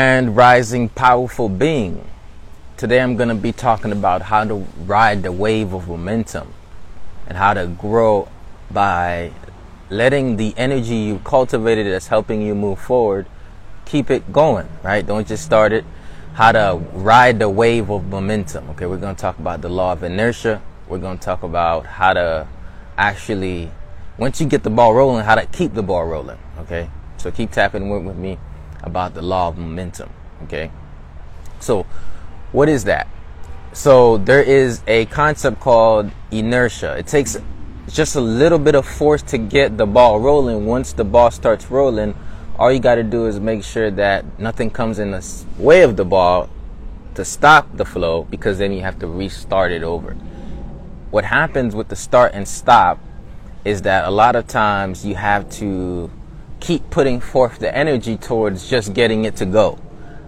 and rising powerful being. Today I'm going to be talking about how to ride the wave of momentum and how to grow by letting the energy you cultivated that's helping you move forward keep it going, right? Don't just start it. How to ride the wave of momentum. Okay, we're going to talk about the law of inertia. We're going to talk about how to actually once you get the ball rolling, how to keep the ball rolling. Okay, so keep tapping with me about the law of momentum. Okay. So, what is that? So, there is a concept called inertia. It takes just a little bit of force to get the ball rolling. Once the ball starts rolling, all you got to do is make sure that nothing comes in the way of the ball to stop the flow because then you have to restart it over. What happens with the start and stop is that a lot of times you have to keep putting forth the energy towards just getting it to go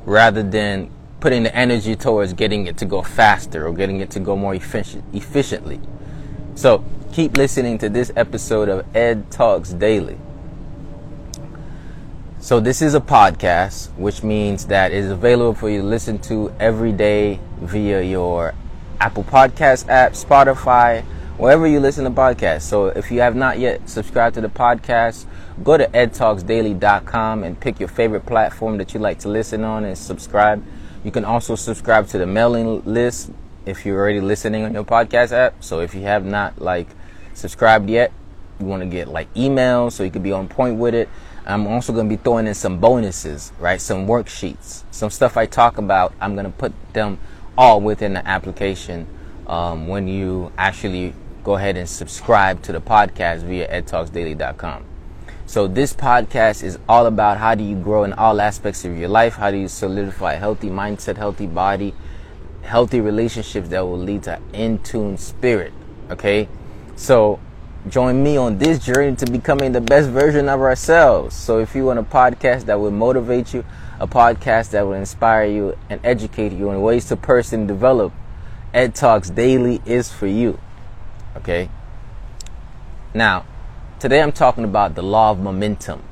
rather than putting the energy towards getting it to go faster or getting it to go more efficient, efficiently. So keep listening to this episode of Ed Talks Daily. So this is a podcast, which means that it is available for you to listen to every day via your Apple Podcast app, Spotify, wherever you listen to podcasts. So if you have not yet subscribed to the podcast, go to edtalksdaily.com and pick your favorite platform that you like to listen on and subscribe. You can also subscribe to the mailing list if you're already listening on your podcast app. So if you have not like subscribed yet, you want to get like emails so you can be on point with it. I'm also going to be throwing in some bonuses, right? Some worksheets, some stuff I talk about. I'm going to put them all within the application um, when you actually go ahead and subscribe to the podcast via edtalksdaily.com. So this podcast is all about how do you grow in all aspects of your life? How do you solidify a healthy mindset, healthy body, healthy relationships that will lead to in tune spirit? Okay. So join me on this journey to becoming the best version of ourselves. So if you want a podcast that will motivate you, a podcast that will inspire you and educate you in ways to person develop, Ed Talks Daily is for you. Okay. Now, Today I'm talking about the law of momentum.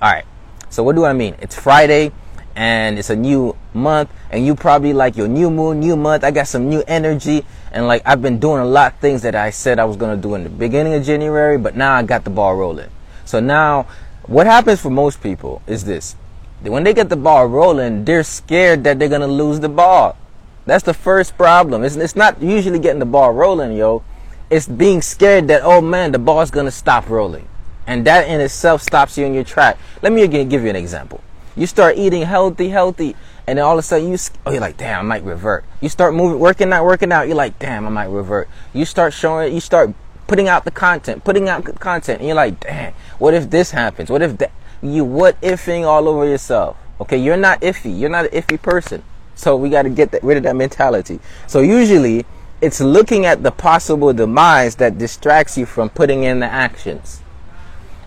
All right. So what do I mean? It's Friday and it's a new month and you probably like your new moon, new month. I got some new energy and like I've been doing a lot of things that I said I was going to do in the beginning of January, but now I got the ball rolling. So now what happens for most people is this. When they get the ball rolling, they're scared that they're going to lose the ball. That's the first problem. It's, it's not usually getting the ball rolling, yo it's being scared that oh man the ball's gonna stop rolling. And that in itself stops you in your track. Let me again give you an example. You start eating healthy healthy and then all of a sudden you oh you're like damn i might revert. You start moving working out working out you're like damn i might revert. You start showing you start putting out the content putting out content and you're like damn what if this happens? What if that you what ifing all over yourself? Okay you're not iffy. You're not an iffy person. So we got to get that, rid of that mentality. So usually it's looking at the possible demise that distracts you from putting in the actions.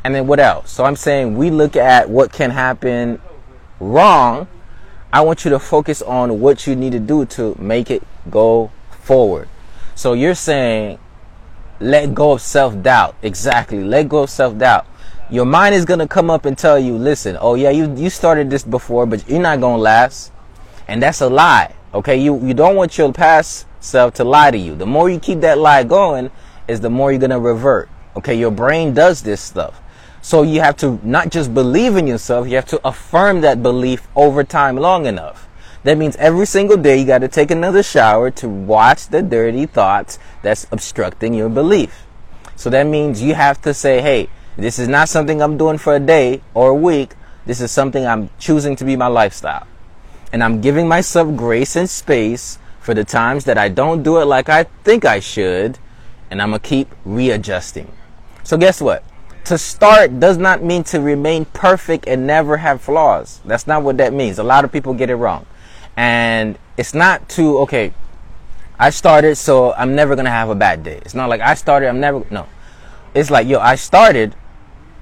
And then what else? So I'm saying we look at what can happen wrong. I want you to focus on what you need to do to make it go forward. So you're saying let go of self doubt. Exactly. Let go of self doubt. Your mind is going to come up and tell you, listen, oh yeah, you, you started this before, but you're not going to last. And that's a lie. Okay. You, you don't want your past self to lie to you. The more you keep that lie going, is the more you're to revert. Okay, your brain does this stuff. So you have to not just believe in yourself, you have to affirm that belief over time long enough. That means every single day you got to take another shower to watch the dirty thoughts that's obstructing your belief. So that means you have to say, hey, this is not something I'm doing for a day or a week. This is something I'm choosing to be my lifestyle. And I'm giving myself grace and space for the times that I don't do it like I think I should, and I'm gonna keep readjusting. So, guess what? To start does not mean to remain perfect and never have flaws. That's not what that means. A lot of people get it wrong. And it's not to, okay, I started, so I'm never gonna have a bad day. It's not like I started, I'm never, no. It's like, yo, I started,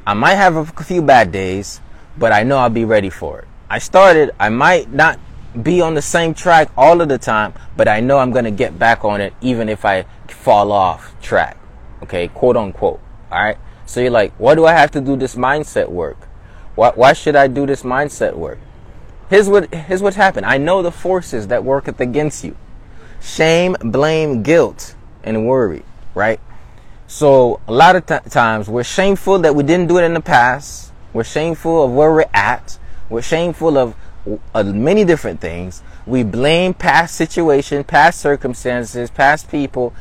I might have a few bad days, but I know I'll be ready for it. I started, I might not be on the same track all of the time, but I know I'm going to get back on it even if I fall off track. Okay, quote unquote. All right. So you're like, why do I have to do this mindset work? Why, why should I do this mindset work? Here's what here's what's happened. I know the forces that worketh against you. Shame, blame, guilt, and worry, right? So a lot of t- times we're shameful that we didn't do it in the past. We're shameful of where we're at. We're shameful of uh, many different things. We blame past situation, past circumstances, past people,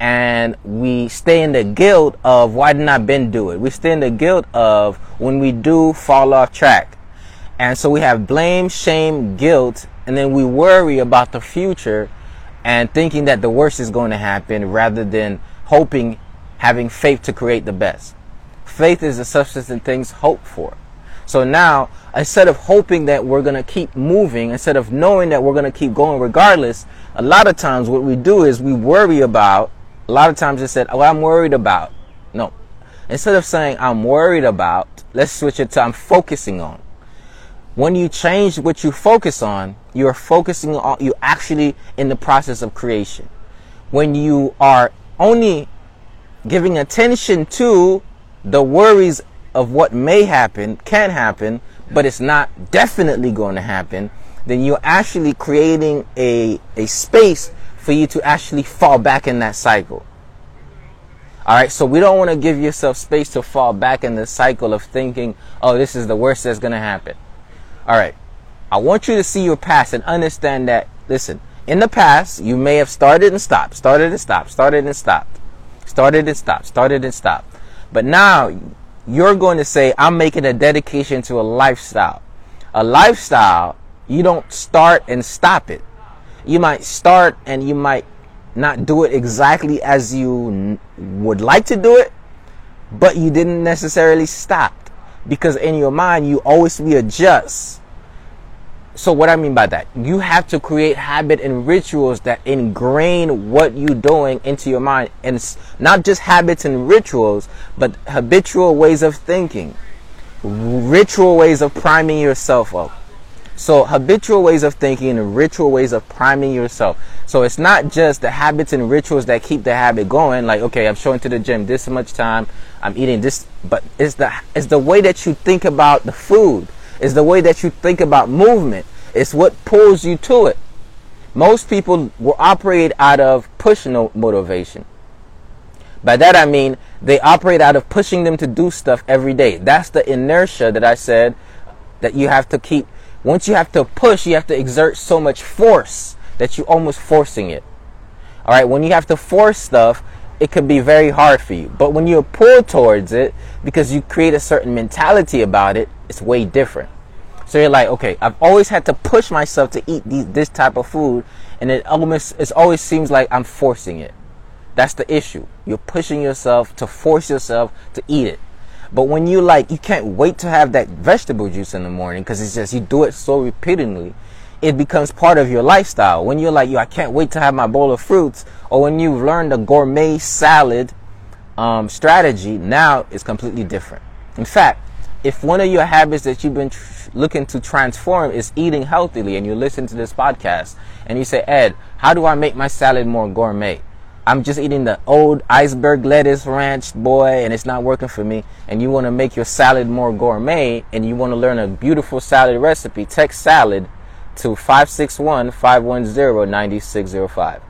and we stay in the guilt of why didn't I been do it? We stay in the guilt of when we do fall off track. And so we have blame, shame, guilt, and then we worry about the future and thinking that the worst is going to happen rather than hoping, having faith to create the best. Faith is the substance in things hoped for. So now, instead of hoping that we're going to keep moving, instead of knowing that we're going to keep going regardless, a lot of times what we do is we worry about a lot of times it said, "Oh, I'm worried about." No, instead of saying I'm worried about, let's switch it to I'm focusing on. When you change what you focus on, you're focusing on you actually in the process of creation. When you are only giving attention to the worries of what may happen, can happen, but it's not definitely going to happen, then you're actually creating a, a space for you to actually fall back in that cycle. All right, so we don't want to give yourself space to fall back in the cycle of thinking, oh, this is the worst that's going to happen. All right, I want you to see your past and understand that, listen, in the past, you may have started and stopped, started and stopped, started and stopped, started and stopped, started and stopped. But now you're going to say, I'm making a dedication to a lifestyle. A lifestyle, you don't start and stop it you might start and you might not do it exactly as you would like to do it, but you didn't necessarily stop because in your mind you always readjust. So what I mean by that, you have to create habit and rituals that ingrain what you're doing into your mind, and it's not just habits and rituals, but habitual ways of thinking, ritual ways of priming yourself up. So habitual ways of thinking and ritual ways of priming yourself. So it's not just the habits and rituals that keep the habit going. Like, okay, I'm showing to the gym this much time. I'm eating this, but it's the, it's the way that you think about the food. It's the way that you think about movement. It's what pulls you to it. Most people will operate out of push motivation. By that I mean they operate out of pushing them to do stuff every day. That's the inertia that I said that you have to keep once you have to push, you have to exert so much force that you're almost forcing it. All right, when you have to force stuff, it could be very hard for you. But when you're pulled towards it, because you create a certain mentality about it, it's way different. So you're like, okay, I've always had to push myself to eat these, this type of food, and it almost it always seems like I'm forcing it. That's the issue. You're pushing yourself to force yourself to eat it. But when you like, you can't wait to have that vegetable juice in the morning because it's just you do it so repeatedly, it becomes part of your lifestyle. When you're like, yo, I can't wait to have my bowl of fruits, or when you've learned a gourmet salad um, strategy, now it's completely different. In fact, if one of your habits that you've been tr- looking to transform is eating healthily, and you listen to this podcast and you say, Ed, how do I make my salad more gourmet? I'm just eating the old iceberg lettuce ranch boy and it's not working for me and you want to make your salad more gourmet and you want to learn a beautiful salad recipe, text salad to 561-510-9605.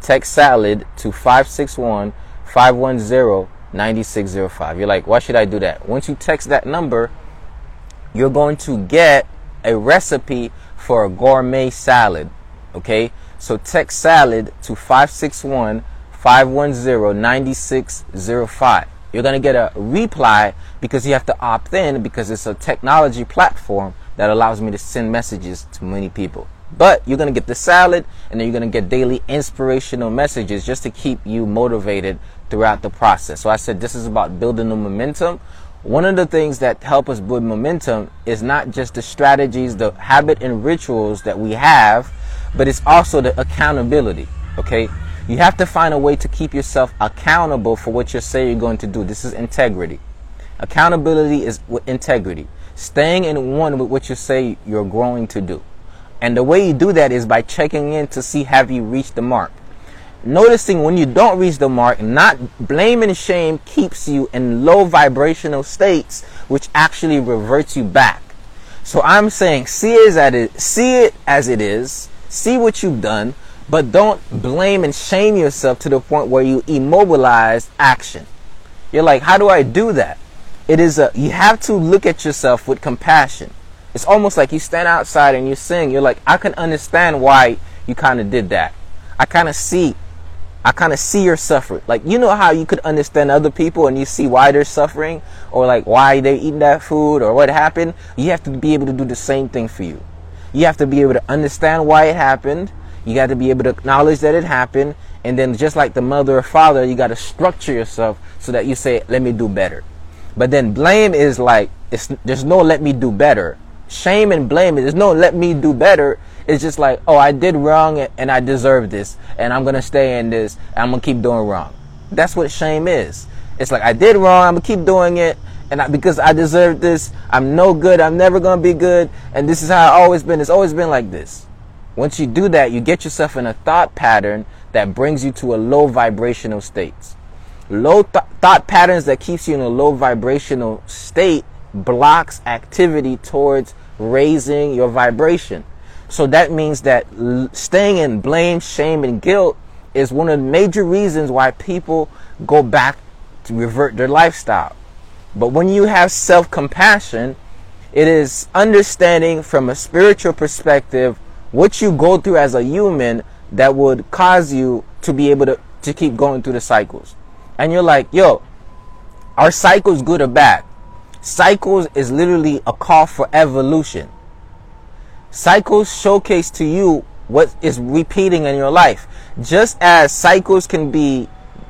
Text salad to 561-510-9605. You're like, why should I do that? Once you text that number, you're going to get a recipe for a gourmet salad. Okay? So text salad to 561 510 9605. You're going to get a reply because you have to opt in because it's a technology platform that allows me to send messages to many people. But you're going to get the salad and then you're going to get daily inspirational messages just to keep you motivated throughout the process. So I said this is about building the momentum. One of the things that help us build momentum is not just the strategies, the habit and rituals that we have, but it's also the accountability. Okay? You have to find a way to keep yourself accountable for what you say you're going to do. This is integrity. Accountability is with integrity. Staying in one with what you say you're growing to do. And the way you do that is by checking in to see have you reached the mark. Noticing when you don't reach the mark, not blame and shame keeps you in low vibrational states, which actually reverts you back. So I'm saying see it as it see it as it is, see what you've done, but don't blame and shame yourself to the point where you immobilize action. You're like, how do I do that? It is a you have to look at yourself with compassion. It's almost like you stand outside and you sing. You're like, I can understand why you kind of did that. I kind of see I kind of see your suffering. Like, you know how you could understand other people and you see why they're suffering or like why they're eating that food or what happened? You have to be able to do the same thing for you. You have to be able to understand why it happened. You got to be able to acknowledge that it happened. And then just like the mother or father, you got to structure yourself so that you say, let me do better. But then blame is like, it's, there's no let me do better. Shame and blame, is there's no let me do better it's just like, oh, I did wrong and I deserve this, and I'm gonna stay in this, and I'm gonna keep doing wrong. That's what shame is. It's like I did wrong, I'm gonna keep doing it, and I, because I deserve this, I'm no good, I'm never gonna be good, and this is how I've always been. It's always been like this. Once you do that, you get yourself in a thought pattern that brings you to a low vibrational state. Low th- thought patterns that keeps you in a low vibrational state blocks activity towards raising your vibration. So that means that staying in blame, shame, and guilt is one of the major reasons why people go back to revert their lifestyle. But when you have self compassion, it is understanding from a spiritual perspective what you go through as a human that would cause you to be able to, to keep going through the cycles. And you're like, yo, are cycles good or bad? Cycles is literally a call for evolution. Cycles showcase to you what is repeating in your life. Just as cycles can be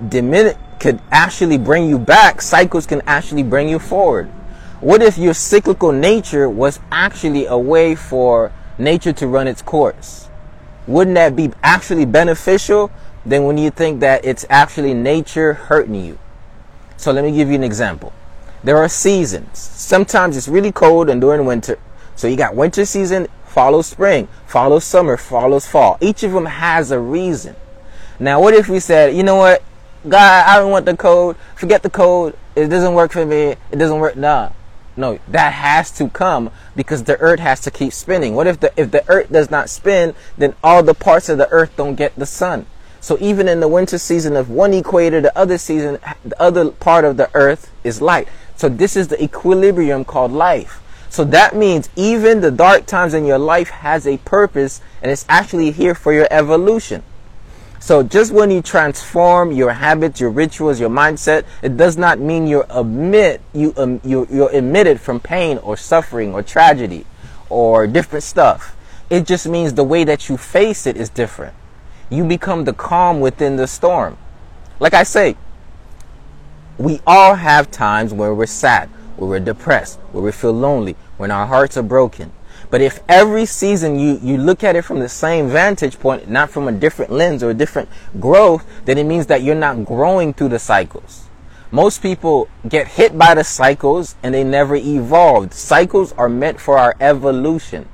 diminished, could actually bring you back, cycles can actually bring you forward. What if your cyclical nature was actually a way for nature to run its course? Wouldn't that be actually beneficial than when you think that it's actually nature hurting you? So let me give you an example. There are seasons. Sometimes it's really cold and during winter. So you got winter season, follows spring, follows summer, follows fall. Each of them has a reason. Now, what if we said, you know what, God, I don't want the cold. Forget the cold. It doesn't work for me. It doesn't work. Nah, no, that has to come because the earth has to keep spinning. What if the if the earth does not spin, then all the parts of the earth don't get the sun. So even in the winter season of one equator, the other season, the other part of the earth is light. So this is the equilibrium called life. So that means even the dark times in your life has a purpose and it's actually here for your evolution. So just when you transform your habits, your rituals, your mindset, it does not mean you're admit you um, you you're emitted from pain or suffering or tragedy or different stuff. It just means the way that you face it is different. You become the calm within the storm. Like I say, we all have times where we're sad where we're depressed, where we feel lonely, when our hearts are broken. But if every season you, you look at it from the same vantage point, not from a different lens or a different growth, then it means that you're not growing through the cycles. Most people get hit by the cycles and they never evolved. Cycles are meant for our evolution.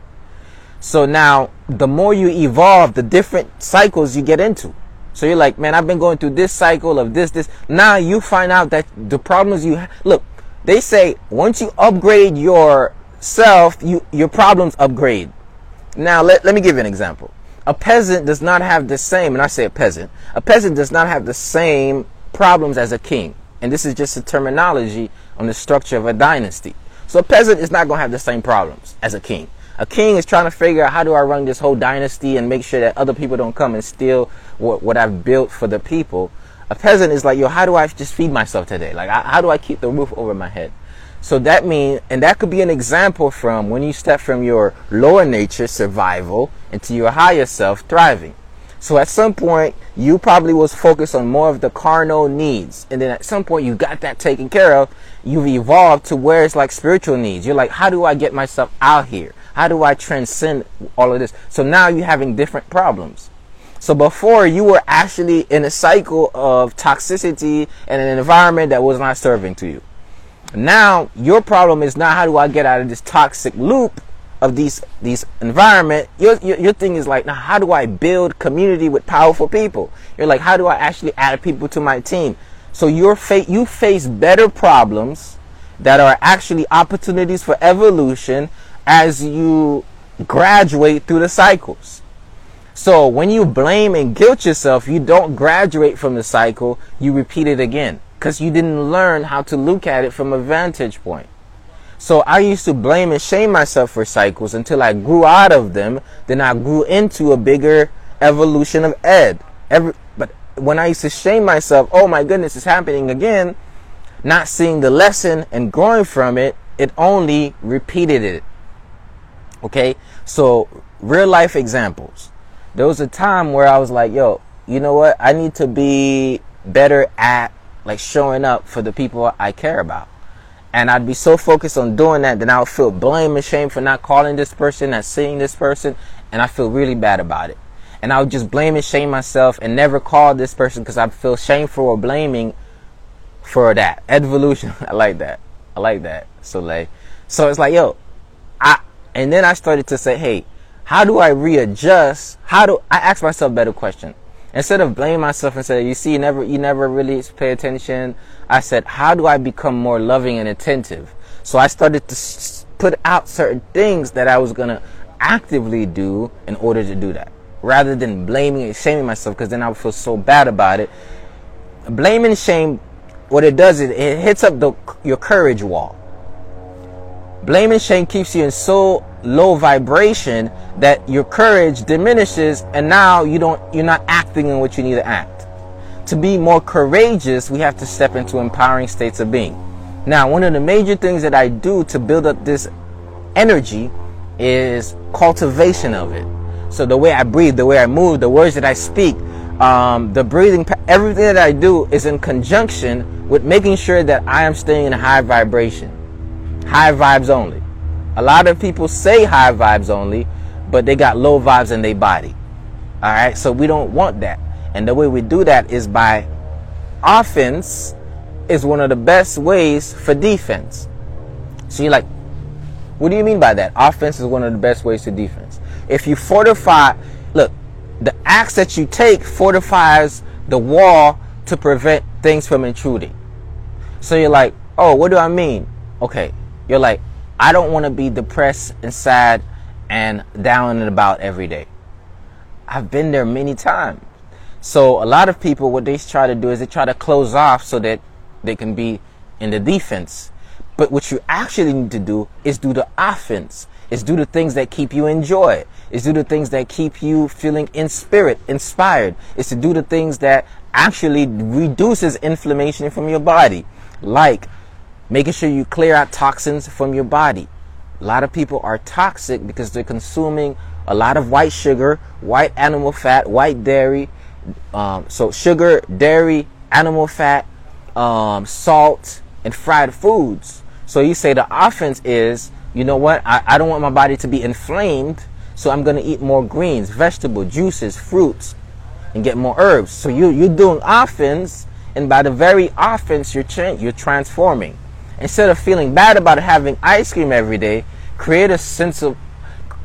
So now, the more you evolve, the different cycles you get into. So you're like, man, I've been going through this cycle of this, this. Now you find out that the problems you look, they say once you upgrade yourself, you, your problems upgrade. Now, let, let me give you an example. A peasant does not have the same, and I say a peasant, a peasant does not have the same problems as a king. And this is just a terminology on the structure of a dynasty. So a peasant is not going to have the same problems as a king. A king is trying to figure out how do I run this whole dynasty and make sure that other people don't come and steal what, what I've built for the people. A peasant is like, yo, how do I just feed myself today? Like, how do I keep the roof over my head? So that means, and that could be an example from when you step from your lower nature, survival, into your higher self, thriving. So at some point, you probably was focused on more of the carnal needs. And then at some point, you got that taken care of. You've evolved to where it's like spiritual needs. You're like, how do I get myself out here? How do I transcend all of this? So now you're having different problems. So before you were actually in a cycle of toxicity and an environment that was not serving to you. Now your problem is not how do I get out of this toxic loop of these these environment. Your, your, your thing is like now how do I build community with powerful people? You're like how do I actually add people to my team? So your fa- you face better problems that are actually opportunities for evolution as you graduate through the cycles. So when you blame and guilt yourself, you don't graduate from the cycle, you repeat it again because you didn't learn how to look at it from a vantage point. So I used to blame and shame myself for cycles until I grew out of them. Then I grew into a bigger evolution of ed. Every, but when I used to shame myself, oh my goodness, it's happening again, not seeing the lesson and growing from it, it only repeated it. Okay? So, real life examples. There was a time where I was like, yo, you know what? I need to be better at like showing up for the people I care about. And I'd be so focused on doing that, then I would feel blame and shame for not calling this person, not seeing this person, and I feel really bad about it. And I would just blame and shame myself and never call this person because I feel shameful or blaming for that. Evolution. I like that. I like that. So like, so it's like, yo, I, and then I started to say, hey, how do I readjust? How do I ask myself better question? Instead of blaming myself and say, you see, you never, you never really pay attention. I said, how do I become more loving and attentive? So I started to put out certain things that I was going to actively do in order to do that rather than blaming and shaming myself because then I would feel so bad about it. Blame and shame, what it does is it hits up the, your courage wall. Blame and shame keeps you in so low vibration that your courage diminishes and now you don't you're not acting in what you need to act. To be more courageous, we have to step into empowering states of being. Now, one of the major things that I do to build up this energy is cultivation of it. So the way I breathe, the way I move, the words that I speak, um, the breathing, everything that I do is in conjunction with making sure that I am staying in a high vibration. High vibes only. A lot of people say high vibes only, but they got low vibes in their body. All right, so we don't want that. And the way we do that is by offense is one of the best ways for defense. So you're like, what do you mean by that? Offense is one of the best ways to defense. If you fortify, look, the acts that you take fortifies the wall to prevent things from intruding. So you're like, oh, what do I mean? Okay, you're like, I don't want to be depressed and sad and down and about every day. I've been there many times. So a lot of people, what they try to do is they try to close off so that they can be in the defense. But what you actually need to do is do the offense. Is do the things that keep you in joy. Is do the things that keep you feeling in spirit, inspired. Is to do the things that actually reduces inflammation from your body. Like making sure you clear out toxins from your body. A lot of people are toxic because they're consuming a lot of white sugar, white animal fat, white dairy. Um, so sugar, dairy, animal fat, um, salt, and fried foods. So you say the offense is you know what? I, I don't want my body to be inflamed, so I'm going to eat more greens, vegetables, juices, fruits, and get more herbs. So you, you're doing offense, and by the very offense, you're, cha- you're transforming. Instead of feeling bad about having ice cream every day, create a sense of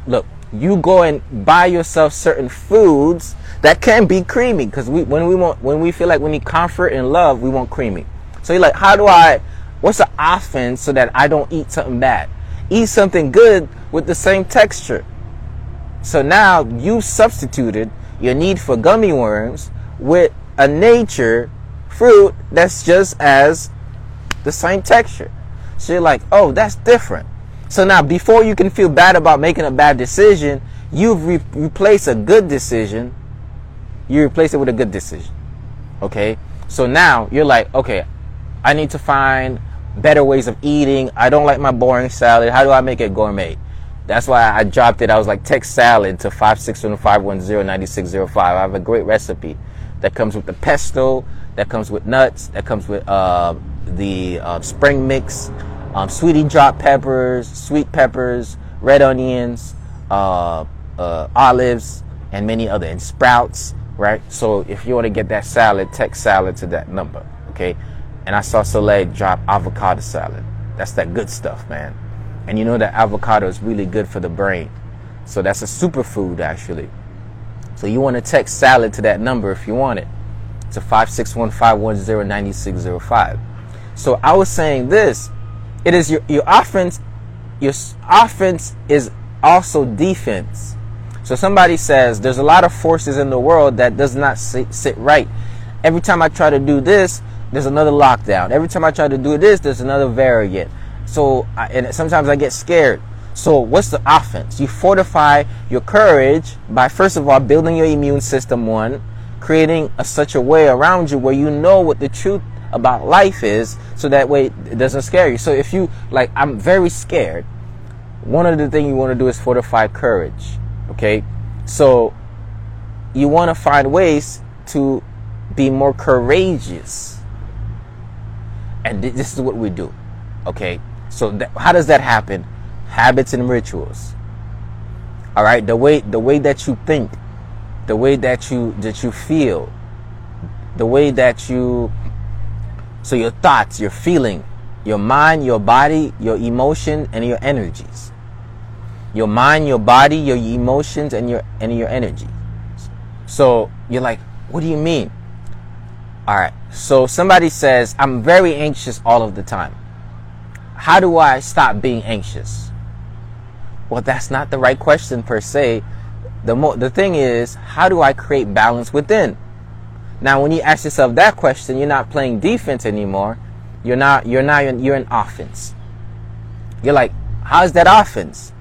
look, you go and buy yourself certain foods that can be creamy. Because we when we want when we feel like we need comfort and love we want creamy. So you're like how do i what's the offense so that i don't eat something bad? Eat something good with the same texture. So now you substituted your need for gummy worms with a nature fruit that's just as the same texture. So you're like, oh, that's different. So now, before you can feel bad about making a bad decision, you've re- replaced a good decision. You replace it with a good decision. Okay? So now you're like, okay, I need to find better ways of eating. I don't like my boring salad. How do I make it gourmet? That's why I dropped it. I was like, text salad to 561-510-9605. I have a great recipe that comes with the pesto, that comes with nuts, that comes with uh, the uh, spring mix, um, sweetie drop peppers, sweet peppers, red onions, uh, uh olives, and many other, and sprouts, right? So if you want to get that salad, text salad to that number, okay? and I saw Soleil drop avocado salad. That's that good stuff, man. And you know that avocado is really good for the brain. So that's a superfood, actually. So you want to text salad to that number if you want it. To 561-510-9605. So I was saying this. It is your, your offense your offense is also defense. So somebody says there's a lot of forces in the world that does not sit, sit right. Every time I try to do this, there's another lockdown. Every time I try to do this, there's another variant. So, I, and sometimes I get scared. So, what's the offense? You fortify your courage by, first of all, building your immune system, one, creating a, such a way around you where you know what the truth about life is, so that way it doesn't scare you. So, if you, like, I'm very scared, one of the things you want to do is fortify courage. Okay? So, you want to find ways to be more courageous. And this is what we do. Okay? So, how does that happen? Habits and rituals. All right? The way the way that you think, the way that you that you feel, the way that you so your thoughts, your feeling, your mind, your body, your emotion and your energies. Your mind, your body, your emotions and your and your energy. So, you're like, "What do you mean?" All right. So somebody says, I'm very anxious all of the time. How do I stop being anxious? Well, that's not the right question per se. The mo- the thing is, how do I create balance within? Now, when you ask yourself that question, you're not playing defense anymore. You're not. You're not. You're in offense. You're like, how's that offense?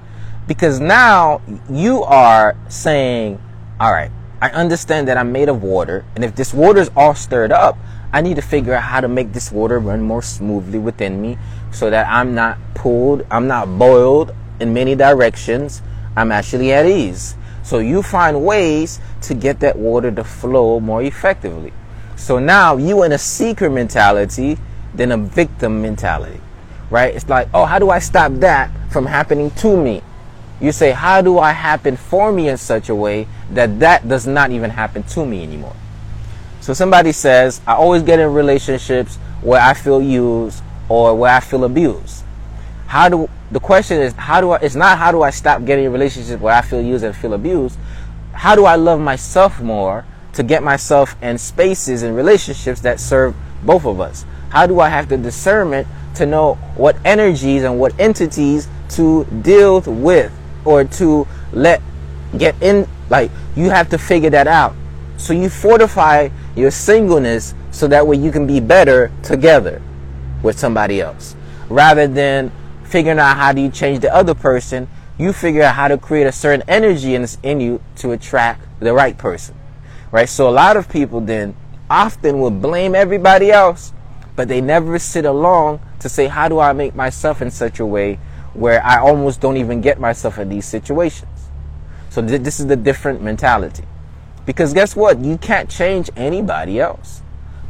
Because now you are saying, all right, I understand that I'm made of water, and if this water is all stirred up, I need to figure out how to make this water run more smoothly within me so that I'm not pulled, I'm not boiled in many directions. I'm actually at ease. So you find ways to get that water to flow more effectively. So now you in a seeker mentality than a victim mentality, right? It's like, oh, how do I stop that from happening to me? You say, how do I happen for me in such a way that that does not even happen to me anymore? So somebody says, I always get in relationships where I feel used or where I feel abused. How do the question is how do I it's not how do I stop getting in relationships where I feel used and feel abused? How do I love myself more to get myself in spaces and relationships that serve both of us? How do I have the discernment to know what energies and what entities to deal with or to let get in like you have to figure that out so you fortify your singleness so that way you can be better together with somebody else rather than figuring out how do you change the other person you figure out how to create a certain energy in, in you to attract the right person right so a lot of people then often will blame everybody else but they never sit along to say how do i make myself in such a way where I almost don't even get myself in these situations. So th- this is the different mentality. Because guess what? You can't change anybody else,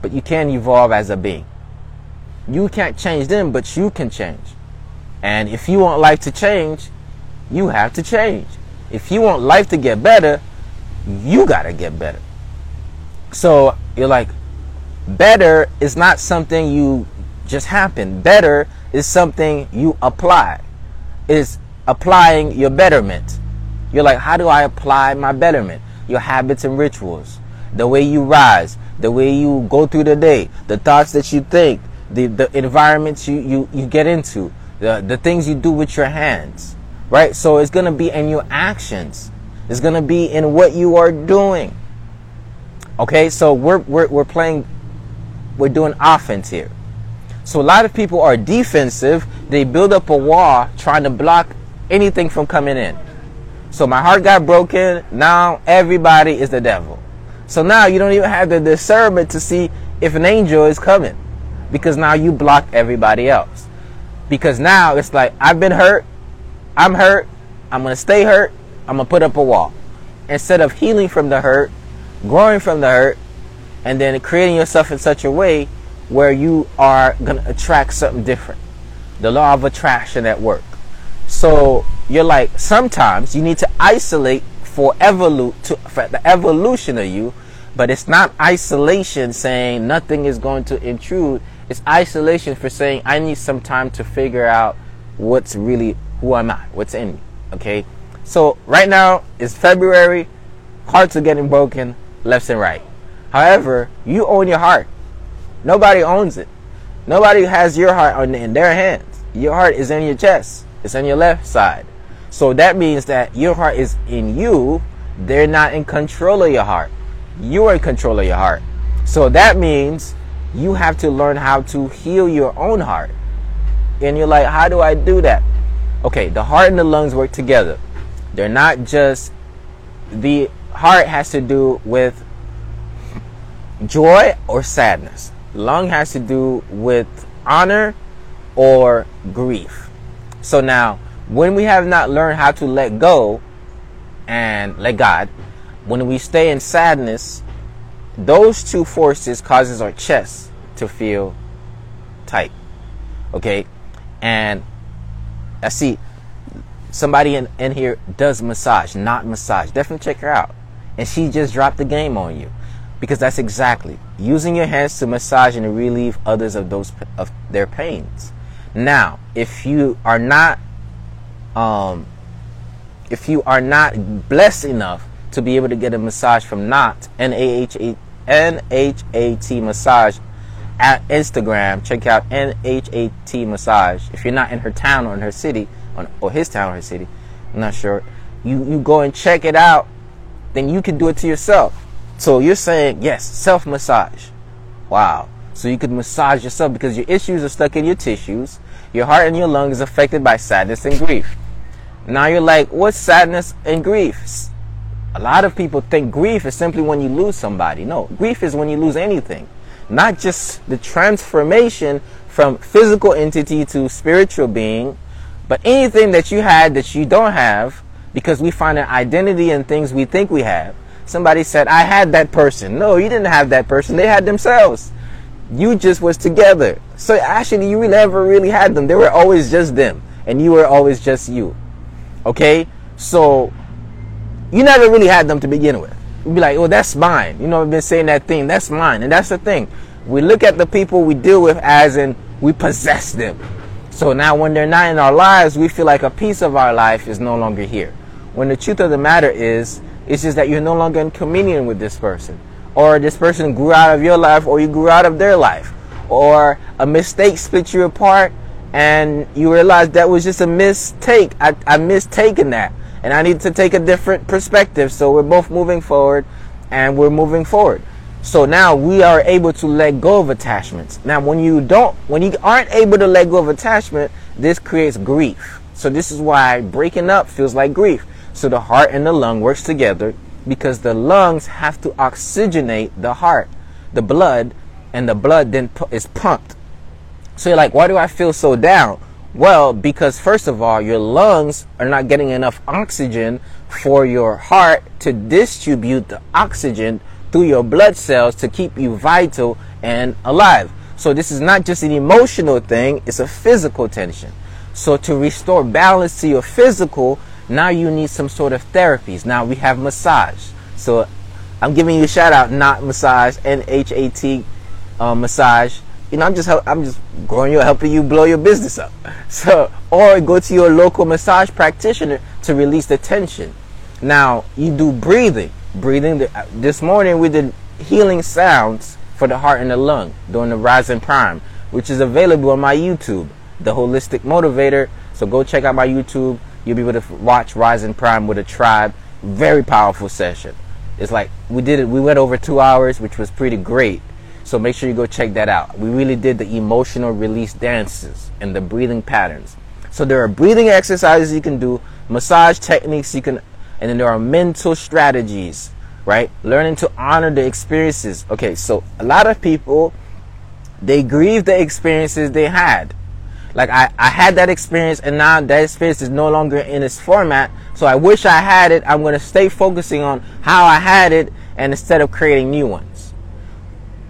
but you can evolve as a being. You can't change them, but you can change. And if you want life to change, you have to change. If you want life to get better, you got to get better. So you're like, better is not something you just happen. Better is something you apply is applying your betterment. You're like, how do I apply my betterment? Your habits and rituals, the way you rise, the way you go through the day, the thoughts that you think, the, the environments you, you, you get into, the, the things you do with your hands, right? So it's going to be in your actions. It's going to be in what you are doing. Okay, so we're, we're, we're playing, we're doing offense here. So a lot of people are defensive. They build up a wall trying to block anything from coming in. So my heart got broken. Now everybody is the devil. So now you don't even have the discernment to see if an angel is coming because now you block everybody else. Because now it's like I've been hurt. I'm hurt. I'm to stay hurt. I'm to put up a wall. Instead of healing from the hurt, growing from the hurt, and then creating yourself in such a way where you are to attract something different. The law of attraction at work. So you're like, sometimes you need to isolate for evolute to, for the evolution of you, but it's not isolation saying nothing is going to intrude. It's isolation for saying I need some time to figure out what's really who I am I, what's in me. Okay, so right now it's February, hearts are getting broken left and right. However, you own your heart. Nobody owns it. Nobody has your heart in their hands. Your heart is in your chest. It's on your left side. So that means that your heart is in you. They're not in control of your heart. You are in control of your heart. So that means you have to learn how to heal your own heart. And you're like, how do I do that? Okay, the heart and the lungs work together. They're not just the heart has to do with joy or sadness. Lung has to do with honor or grief. So now, when we have not learned how to let go and let God, when we stay in sadness, those two forces causes our chest to feel tight. Okay? And I see somebody in, in here does massage, Nhat massage. Definitely check her out. And she just dropped the game on you. Because that's exactly using your hands to massage and relieve others of those of their pains. Now, if you are not um if you are not blessed enough to be able to get a massage from Nhat N A H A N H A T massage at Instagram. Check out NHAT Massage. If you're not in her town or in her city, or his town or his city, I'm not sure. You you go and check it out, then you can do it to yourself. So you're saying yes, self massage. Wow. So you could massage yourself because your issues are stuck in your tissues. Your heart and your lungs affected by sadness and grief. Now you're like, what's sadness and grief? A lot of people think grief is simply when you lose somebody. No, grief is when you lose anything not just the transformation from physical entity to spiritual being, but anything that you had that you don't have because we find an identity in things we think we have. Somebody said, I had that person. No, you didn't have that person. They had themselves. You just was together. So actually, you never really had them. They were always just them. And you were always just you. Okay? So, you never really had them to begin with We'd be like, oh, that's mine. You know, I've been saying that thing, that's mine. And that's the thing. We look at the people we deal with as in we possess them. So now when they're not in our lives, we feel like a piece of our life is no longer here. When the truth of the matter is, it's just that you're no longer in communion with this person. Or this person grew out of your life or you grew out of their life. Or a mistake split you apart and you realize that was just a mistake. I, I mistaken that and I need to take a different perspective. So we're both moving forward and we're moving forward. So now we are able to let go of attachments. Now, when you don't, when you aren't able to let go of attachment, this creates grief. So this is why breaking up feels like grief. So the heart and the lung works together because the lungs have to oxygenate the heart, the blood, and the blood then is pumped. So you're like, why do I feel so down? Well, because first of all, your lungs are not getting enough oxygen for your heart to distribute the oxygen through your blood cells to keep you vital and alive. So this is Nhat just an emotional thing, it's a physical tension. So to restore balance to your physical, now you need some sort of therapies. Now we have massage. So I'm giving you a shout out, not massage, N H A T uh, massage you know, I'm just I'm just growing you, helping you blow your business up. So, or go to your local massage practitioner to release the tension. Now, you do breathing. Breathing. Uh, this morning we did healing sounds for the heart and the lung during the Rising Prime, which is available on my YouTube, The Holistic Motivator. So go check out my YouTube. You'll be able to watch Rising Prime with a tribe. Very powerful session. It's like we did it. We went over two hours, which was pretty great. So make sure you go check that out. We really did the emotional release dances and the breathing patterns. So there are breathing exercises you can do, massage techniques you can, and then there are mental strategies, right? Learning to honor the experiences. Okay, so a lot of people, they grieve the experiences they had. Like I, I had that experience and now that experience is no longer in its format. So I wish I had it. I'm going to stay focusing on how I had it and instead of creating new ones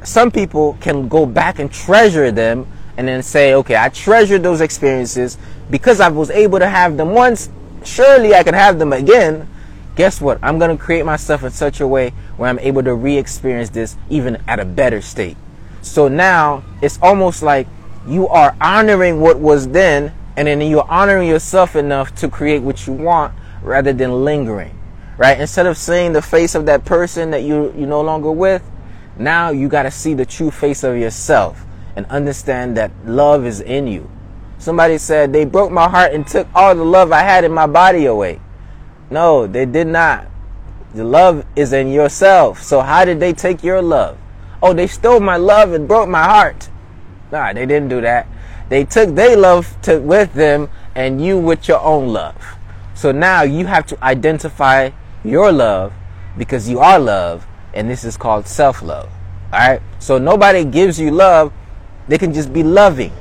some people can go back and treasure them and then say, okay, I treasure those experiences because I was able to have them once. Surely I can have them again. Guess what? I'm going to create myself in such a way where I'm able to re experience this even at a better state. So now it's almost like you are honoring what was then, and then you're honoring yourself enough to create what you want rather than lingering. Right? Instead of seeing the face of that person that you, you're no longer with, now you got to see the true face of yourself and understand that love is in you. Somebody said they broke my heart and took all the love I had in my body away. No, they did not. The love is in yourself. So how did they take your love? Oh, they stole my love and broke my heart. Nah, they didn't do that. They took their love to, with them and you with your own love. So now you have to identify your love because you are love and this is called self-love. All right? So nobody gives you love, they can just be loving.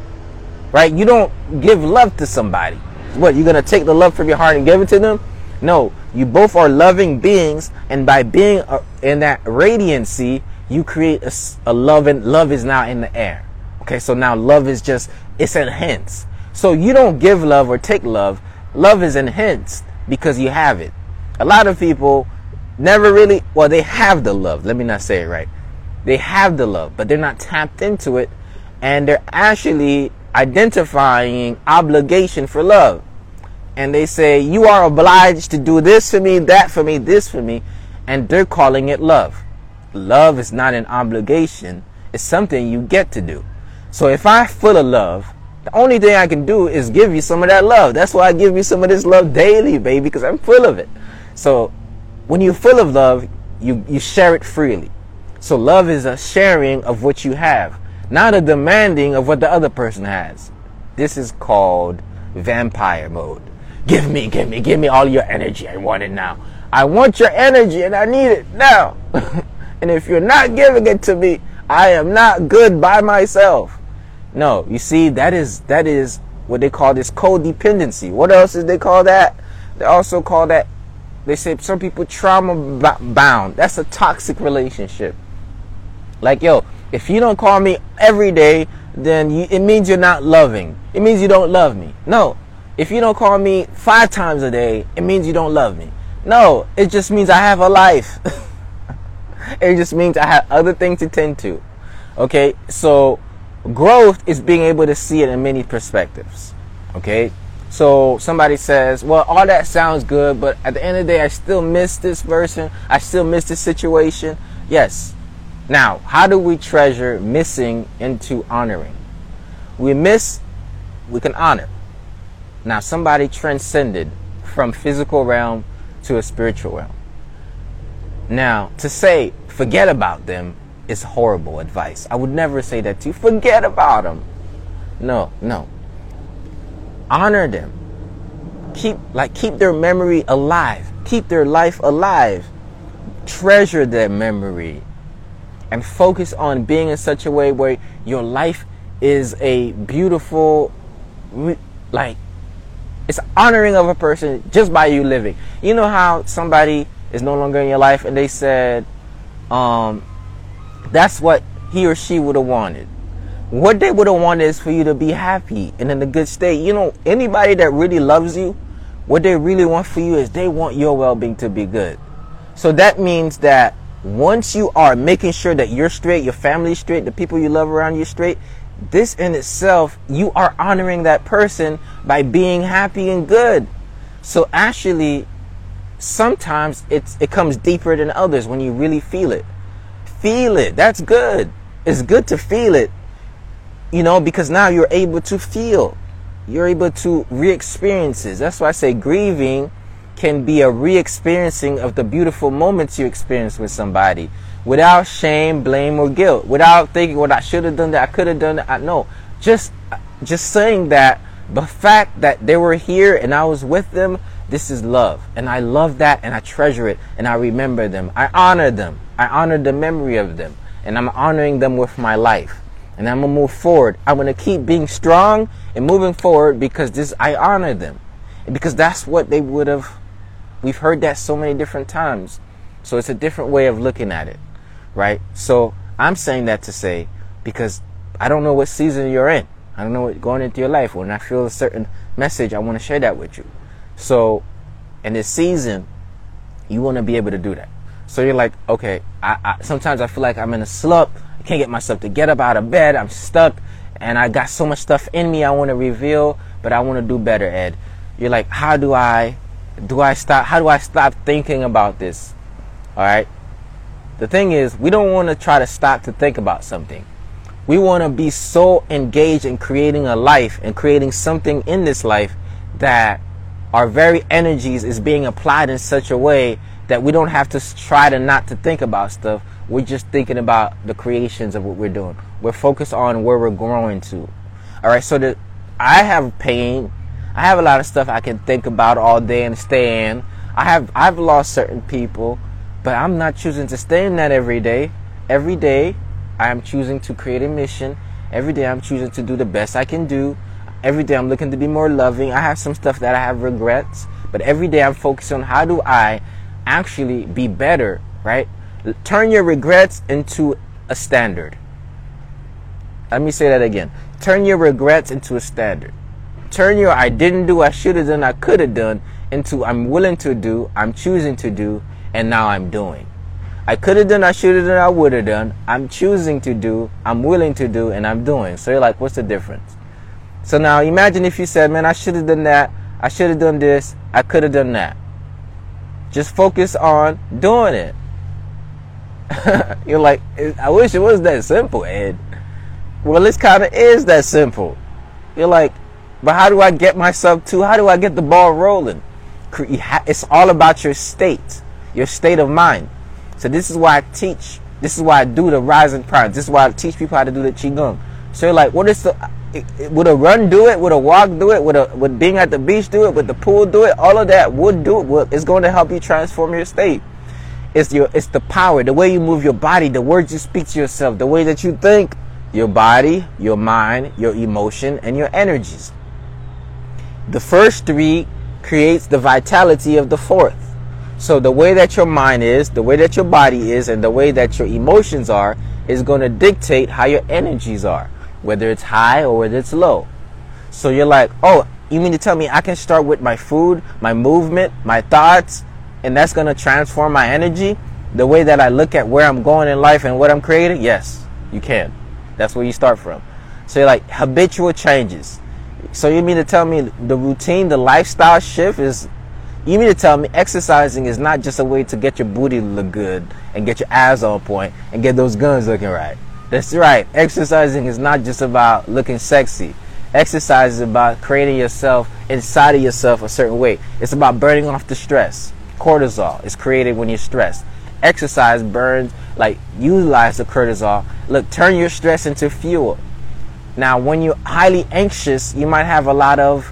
Right? You don't give love to somebody. What, you're going to take the love from your heart and give it to them? No, you both are loving beings and by being uh, in that radiancy, you create a, a love and love is now in the air. Okay, so now love is just it's enhanced. So you don't give love or take love. Love is enhanced because you have it. A lot of people never really well they have the love. Let me not say it right. They have the love, but they're not tapped into it and they're actually identifying obligation for love. And they say, You are obliged to do this for me, that for me, this for me. And they're calling it love. Love is not an obligation, it's something you get to do. So if I'm full of love, the only thing I can do is give you some of that love. That's why I give you some of this love daily, baby, because I'm full of it. So when you're full of love, you, you share it freely. So love is a sharing of what you have, not a demanding of what the other person has. This is called vampire mode. Give me, give me, give me all your energy. I want it now. I want your energy and I need it now. and if you're not giving it to me, I am not good by myself. No, you see, that is that is what they call this codependency. What else did they call that? They also call that. They say some people trauma bound. That's a toxic relationship. Like yo, if you don't call me every day, then you, it means you're not loving. It means you don't love me. No, if you don't call me five times a day, it means you don't love me. No, it just means I have a life. it just means I have other things to tend to. Okay, so growth is being able to see it in many perspectives. Okay, so somebody says, well, all that sounds good, but at the end of the day, I still miss this person. I still miss this situation. Yes. Now, how do we treasure missing into honoring? We miss, we can honor. Now, somebody transcended from physical realm to a spiritual realm. Now, to say forget about them is horrible advice. I would never say that to you. Forget about them. No, no. Honor them. Keep like keep their memory alive. Keep their life alive. Treasure their memory and focus on being in such a way where your life is a beautiful like it's honoring of a person just by you living. You know how somebody is no longer in your life and they said um that's what he or she would have wanted. What they would have wanted is for you to be happy and in a good state. You know, anybody that really loves you, what they really want for you is they want your well being to be good. So that means that once you are making sure that you're straight, your family's straight, the people you love around you straight, this in itself, you are honoring that person by being happy and good. So actually, sometimes it's, it comes deeper than others when you really feel it feel it. That's good. It's good to feel it, you know, because now you're able to feel. You're able to re experiences. That's why I say grieving can be a re experiencing of the beautiful moments you experience with somebody without shame, blame, or guilt, without thinking what I should have done that, I could have done that. I know. Just, just saying that the fact that they were here and I was with them, this is love. And I love that and I treasure it and I remember them. I honor them. I honor the memory of them and I'm honoring them with my life. And I'm gonna move forward. I'm gonna keep being strong and moving forward because this I honor them. And because that's what they would have we've heard that so many different times. So it's a different way of looking at it. Right? So I'm saying that to say because I don't know what season you're in. I don't know what going into your life. When I feel a certain message, I want to share that with you. So in this season, you want to be able to do that. So you're like, okay, I, I, sometimes I feel like I'm in a slump. Can't get myself to get up out of bed. I'm stuck and I got so much stuff in me I want to reveal, but I want to do better, Ed. You're like, how do I do I stop how do I stop thinking about this? All right? The thing is, we don't want to try to stop to think about something. We want to be so engaged in creating a life and creating something in this life that our very energies is being applied in such a way that we don't have to try to not to think about stuff. We're just thinking about the creations of what we're doing. We're focused on where we're growing to. All right, so that I have pain. I have a lot of stuff I can think about all day and stay in. I have I've lost certain people, but I'm not choosing to stay in that every day. Every day, I am choosing to create a mission. Every day, I'm choosing to do the best I can do. Every day, I'm looking to be more loving. I have some stuff that I have regrets, but every day, I'm focused on how do I actually be better, right? Turn your regrets into a standard. Let me say that again. Turn your regrets into a standard. Turn your I didn't do, I should have done, I could have done into I'm willing to do, I'm choosing to do, and now I'm doing. I could have done, I should have done, I would have done. I'm choosing to do, I'm willing to do, and I'm doing. So you're like, what's the difference? So now imagine if you said, man, I should have done that, I should have done this, I could have done that. Just focus on doing it. you're like, I wish it was that simple, Ed. Well, it kind of is that simple. You're like, but how do I get myself to, how do I get the ball rolling? It's all about your state, your state of mind. So this is why I teach. This is why I do the rising prime. This is why I teach people how to do the qigong. So you're like, what is the? Would a run do it? Would a walk do it? Would a would being at the beach do it? Would the pool do it? All of that would do it. It's going to help you transform your state. It's your it's the power, the way you move your body, the words you speak to yourself, the way that you think, your body, your mind, your emotion, and your energies. The first three creates the vitality of the fourth. So the way that your mind is, the way that your body is, and the way that your emotions are is going to dictate how your energies are, whether it's high or whether it's low. So you're like, oh, you mean to tell me I can start with my food, my movement, my thoughts, and that's going to transform my energy? The way that I look at where I'm going in life and what I'm creating? Yes, you can. That's where you start from. So you're like habitual changes. So you mean to tell me the routine, the lifestyle shift is you mean to tell me exercising is not just a way to get your booty look good and get your abs on point and get those guns looking right. That's right. Exercising is not just about looking sexy. Exercise is about creating yourself inside of yourself a certain way. It's about burning off the stress. Cortisol is created when you're stressed. Exercise burns, like utilize the cortisol. Look, turn your stress into fuel. Now, when you're highly anxious, you might have a lot of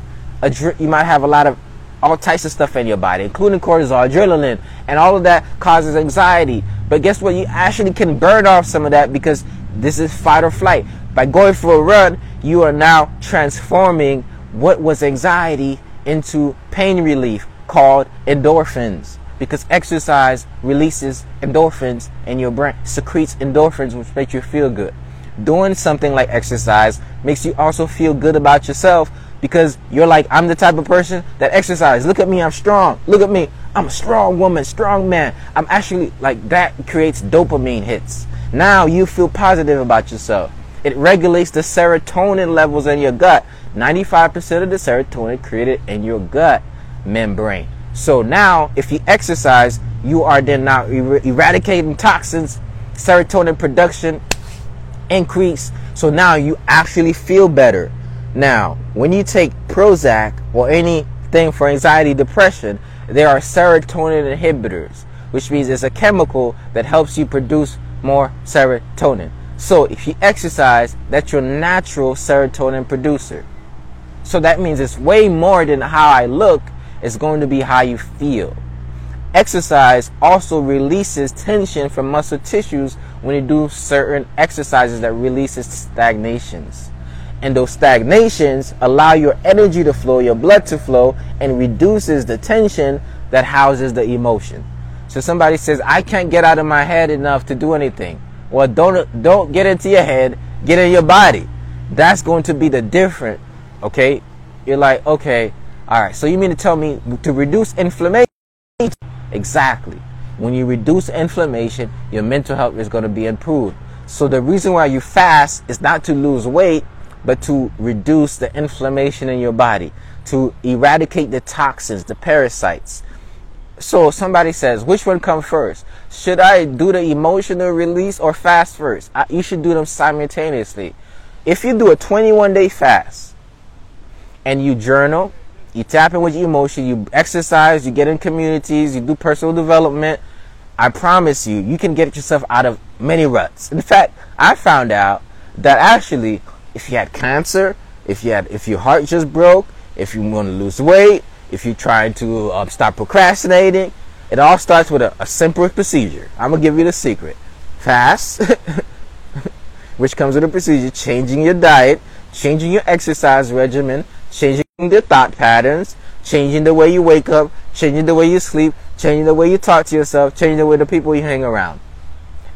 you might have a lot of all types of stuff in your body, including cortisol, adrenaline, and all of that causes anxiety. But guess what? You actually can burn off some of that because this is fight or flight. By going for a run, you are now transforming what was anxiety into pain relief called endorphins. Because exercise releases endorphins and your brain secretes endorphins, which make you feel good doing something like exercise makes you also feel good about yourself because you're like, I'm the type of person that exercise. Look at me, I'm strong. Look at me, I'm a strong woman, strong man. I'm actually like that creates dopamine hits. Now you feel positive about yourself. It regulates the serotonin levels in your gut. 95% of the serotonin created in your gut membrane. So now, if you exercise, you are then now er- eradicating toxins, serotonin production, increase. So now you actually feel better. Now, when you take Prozac or anything for anxiety, depression, there are serotonin inhibitors, which means it's a chemical that helps you produce more serotonin. So if you exercise, that's your natural serotonin producer. So that means it's way more than how I look, it's going to be how you feel. Exercise also releases tension from muscle tissues when you do certain exercises that releases stagnations. And those stagnations allow your energy to flow, your blood to flow, and reduces the tension that houses the emotion. So somebody says, I can't get out of my head enough to do anything. Well, don't don't get into your head, get in your body. That's going to be the different. Okay? You're like, okay, all right. So you mean to tell me to reduce inflammation? Exactly. When you reduce inflammation, your mental health is going to be improved. So the reason why you fast is not to lose weight, but to reduce the inflammation in your body, to eradicate the toxins, the parasites. So somebody says, which one comes first? Should I do the emotional release or fast first? I, you should do them simultaneously. If you do a 21 day fast and you journal, you tap in with your emotion, you exercise, you get in communities, you do personal development, I promise you, you can get yourself out of many ruts. In fact, I found out that actually, if you had cancer, if you had, if your heart just broke, if you want to lose weight, if you're trying to um, stop procrastinating, it all starts with a, a simple procedure. I'm gonna give you the secret: fast, which comes with a procedure, changing your diet, changing your exercise regimen, changing your thought patterns, changing the way you wake up, changing the way you sleep, changing the way you talk to yourself, changing the way the people you hang around.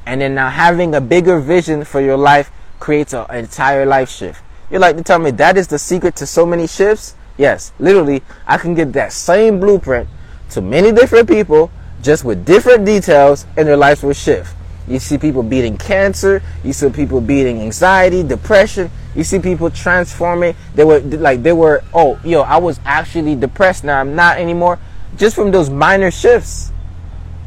And then now having a bigger vision for your life creates an entire life shift. You're like to tell me that is the secret to so many shifts? Yes, literally, I can get that same blueprint to many different people just with different details and their lives will shift. You see people beating cancer, you see people beating anxiety, depression, you see people transforming. They were like they were, oh, yo, I was actually depressed now I'm not anymore just from those minor shifts.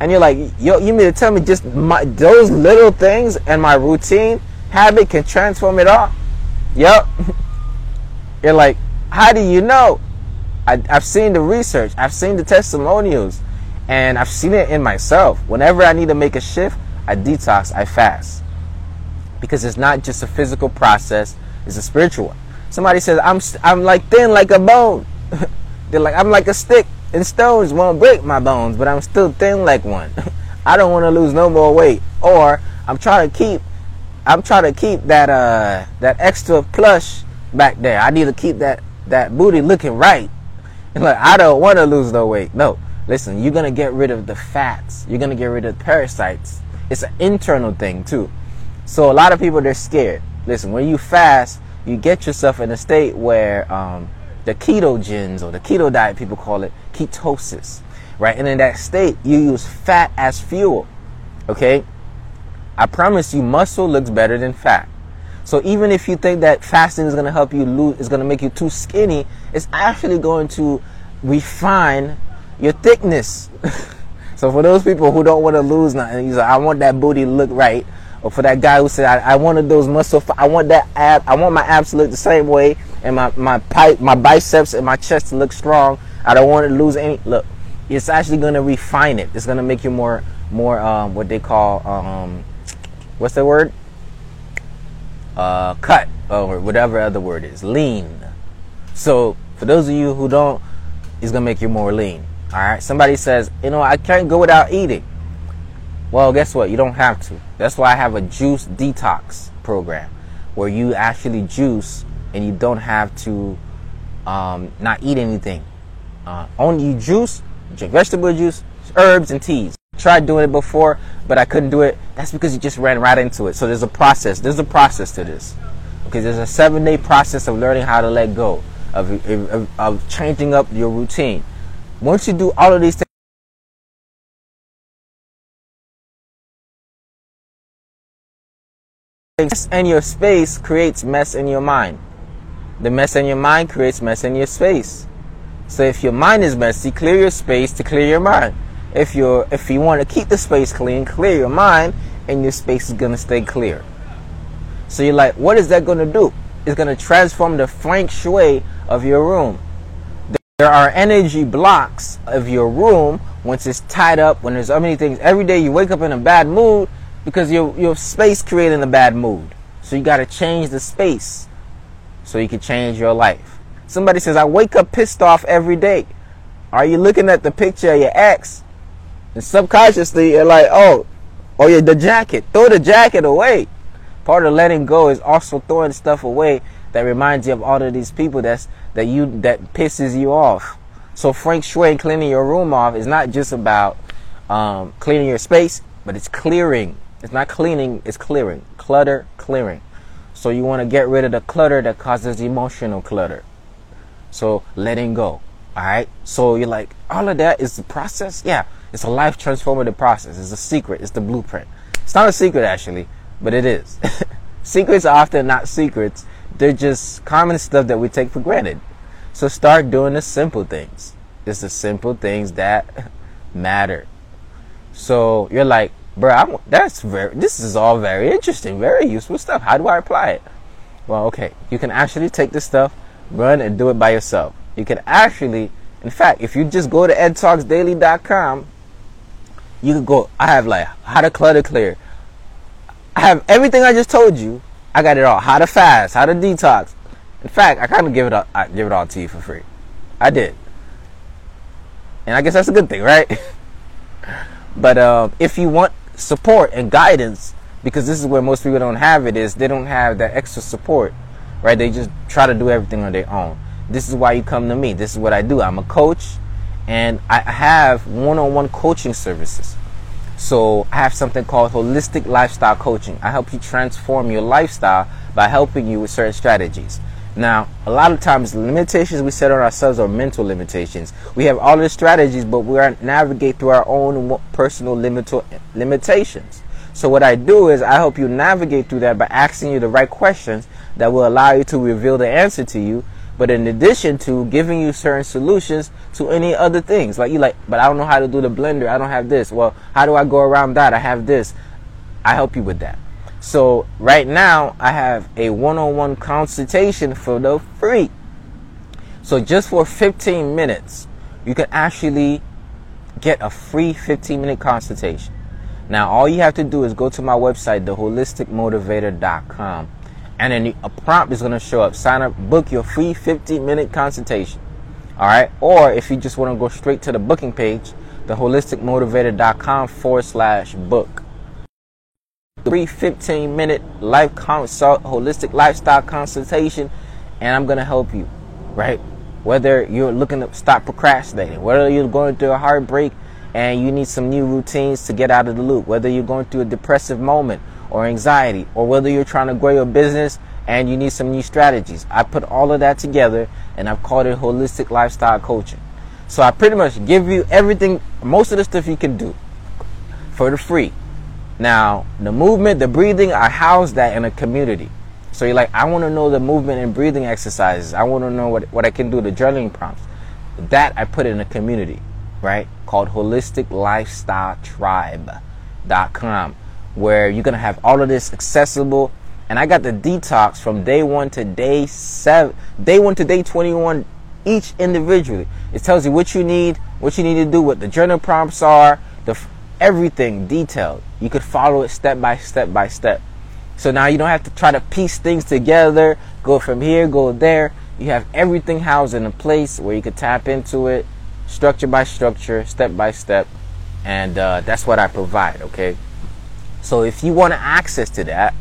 And you're like, yo, you mean to tell me just my, those little things and my routine habit can transform it all? Yep. you're like, how do you know? I, I've seen the research, I've seen the testimonials, and I've seen it in myself. Whenever I need to make a shift, I detox, I fast. Because it's not just a physical process, it's a spiritual one. Somebody says, I'm, I'm like thin like a bone. They're like, I'm like a stick and stones won't break my bones, but I'm still thin like one. I don't want to lose no more weight. Or I'm trying to keep I'm trying to keep that uh that extra plush back there. I need to keep that that booty looking right. And like I don't want to lose no weight. No. Listen, you're gonna get rid of the fats. You're gonna get rid of the parasites. It's an internal thing too. So a lot of people they're scared. Listen, when you fast, you get yourself in a state where um, the ketogens or the keto diet, people call it ketosis, right? And in that state, you use fat as fuel, okay? I promise you, muscle looks better than fat. So even if you think that fasting is going to help you lose, is going to make you too skinny, it's actually going to refine your thickness. so for those people who don't want to lose nothing, you say, I want that booty look right. Or for that guy who said, I, I wanted those muscle, I want that ab, I want my abs to look the same way and my my pipe, my biceps and my chest to look strong. I don't want to lose any. Look, it's actually going to refine it. It's going to make you more more um, what they call um, what's the word? Uh, cut or whatever other word is lean. So for those of you who don't, it's gonna make you more lean. All right. Somebody says, you know, I can't go without eating. Well, guess what? You don't have to. That's why I have a juice detox program where you actually juice and you don't have to um, not eat anything. Uh, only juice, drink vegetable juice, herbs, and teas. Tried doing it before, but I couldn't do it. That's because you just ran right into it. So there's a process. There's a process to this. Okay, there's a seven day process of learning how to let go, of, of, of changing up your routine. Once you do all of these things, and your space creates mess in your mind. The mess in your mind creates mess in your space. So if your mind is messy, clear your space to clear your mind. If you if you want to keep the space clean, clear your mind, and your space is gonna stay clear. So you're like, what is that gonna do? It's gonna transform the feng shui of your room. There are energy blocks of your room once it's tied up. When there's so many things, every day you wake up in a bad mood because your your space creating a bad mood. So you got to change the space so you can change your life. Somebody says, I wake up pissed off every day. Are you looking at the picture of your ex? And subconsciously, you're like, oh, oh yeah, the jacket. Throw the jacket away. Part of letting go is also throwing stuff away that reminds you of all of these people that's that you that pisses you off. So Feng shui cleaning your room off is not just about um, cleaning your space, but it's clearing. It's not cleaning, it's clearing. Clutter, clearing. So you want to get rid of the clutter that causes emotional clutter. So letting go. All right. So you're like, all of that is the process. Yeah, it's a life transformative process. It's a secret. It's the blueprint. It's not a secret actually, but it is. secrets are often not secrets. They're just common stuff that we take for granted. So start doing the simple things. It's the simple things that matter. So you're like, bro, I'm, that's very, this is all very interesting, very useful stuff. How do I apply it? Well, okay, you can actually take this stuff, run and do it by yourself. You can actually, in fact, if you just go to edtalksdaily.com, you can go, I have like how to clutter clear. I have everything I just told you. I got it all. How to fast, how to detox. In fact, I kind of give it all, I give it all to you for free. I did. And I guess that's a good thing, right? but uh, if you want support and guidance, because this is where most people don't have it, is they don't have that extra support, right? They just try to do everything on their own. This is why you come to me. This is what I do. I'm a coach, and I have one-on-one coaching services. So I have something called holistic lifestyle coaching. I help you transform your lifestyle by helping you with certain strategies. Now, a lot of times, limitations we set on ourselves are mental limitations. We have all the strategies, but we are navigate through our own personal limit- limitations. So what I do is I help you navigate through that by asking you the right questions that will allow you to reveal the answer to you. But in addition to giving you certain solutions to any other things, like you like, but I don't know how to do the blender. I don't have this. Well, how do I go around that? I have this. I help you with that. So right now I have a one-on-one consultation for the free. So just for 15 minutes, you can actually get a free 15 minute consultation. Now all you have to do is go to my website, theholisticmotivator.com, and then a prompt is going to show up. Sign up, book your free 15 minute consultation. All right. Or if you just want to go straight to the booking page, theholisticmotivator.com forward slash book three 15 minute life consult, holistic lifestyle consultation, and I'm gonna help you, right? Whether you're looking to stop procrastinating, whether you're going through a heartbreak and you need some new routines to get out of the loop, whether you're going through a depressive moment or anxiety, or whether you're trying to grow your business and you need some new strategies. I put all of that together and I've called it holistic lifestyle coaching. So I pretty much give you everything, most of the stuff you can do for the free. Now, the movement, the breathing, I house that in a community. So you're like, I want to know the movement and breathing exercises. I want to know what, what I can do, the journaling prompts. That I put in a community, right? Called Holistic Lifestyle Tribe.com, where you're going to have all of this accessible. And I got the detox from day one to day seven, day one to day 21, each individually. It tells you what you need, what you need to do, what the journal prompts are, the everything detailed. You could follow it step by step by step. So now you don't have to try to piece things together, go from here, go there. You have everything housed in a place where you could tap into it, structure by structure, step by step, and uh, that's what I provide. Okay. So if you want access to that,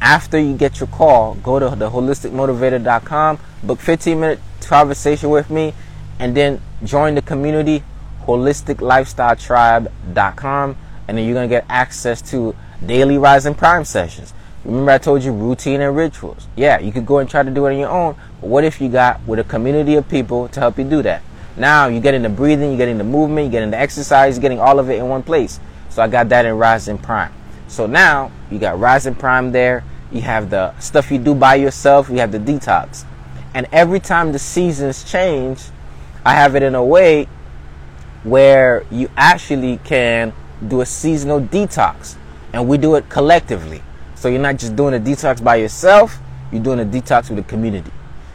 after you get your call, go to the holisticmotivator.com, book 15 minute conversation with me, and then join the community holisticlifestyletribe.com and then you're going to get access to daily rising prime sessions. Remember I told you routine and rituals. Yeah, you could go and try to do it on your own, but what if you got with a community of people to help you do that? Now you're getting the breathing, you're getting the movement, you're getting the exercise, you're getting all of it in one place. So I got that in Rising Prime. So now you got Rising Prime there. You have the stuff you do by yourself. You have the detox. And every time the seasons change, I have it in a way where you actually can do a seasonal detox and we do it collectively. So you're not just doing a detox by yourself, you're doing a detox with the community.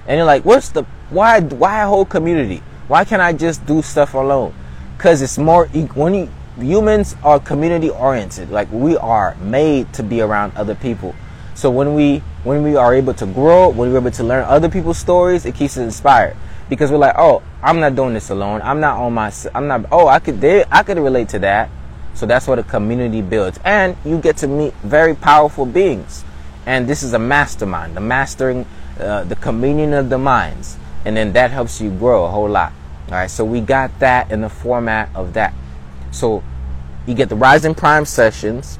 And you're like, what's the why why a whole community? Why can't I just do stuff alone? Cuz it's more when you, humans are community oriented. Like we are made to be around other people. So when we when we are able to grow, when we're able to learn other people's stories, it keeps us inspired because we're like, oh, I'm not doing this alone. I'm not on my. I'm not. Oh, I could. They, I could relate to that. So that's what a community builds, and you get to meet very powerful beings. And this is a mastermind, the mastering, uh, the communion of the minds, and then that helps you grow a whole lot. All right. So we got that in the format of that. So you get the rising prime sessions,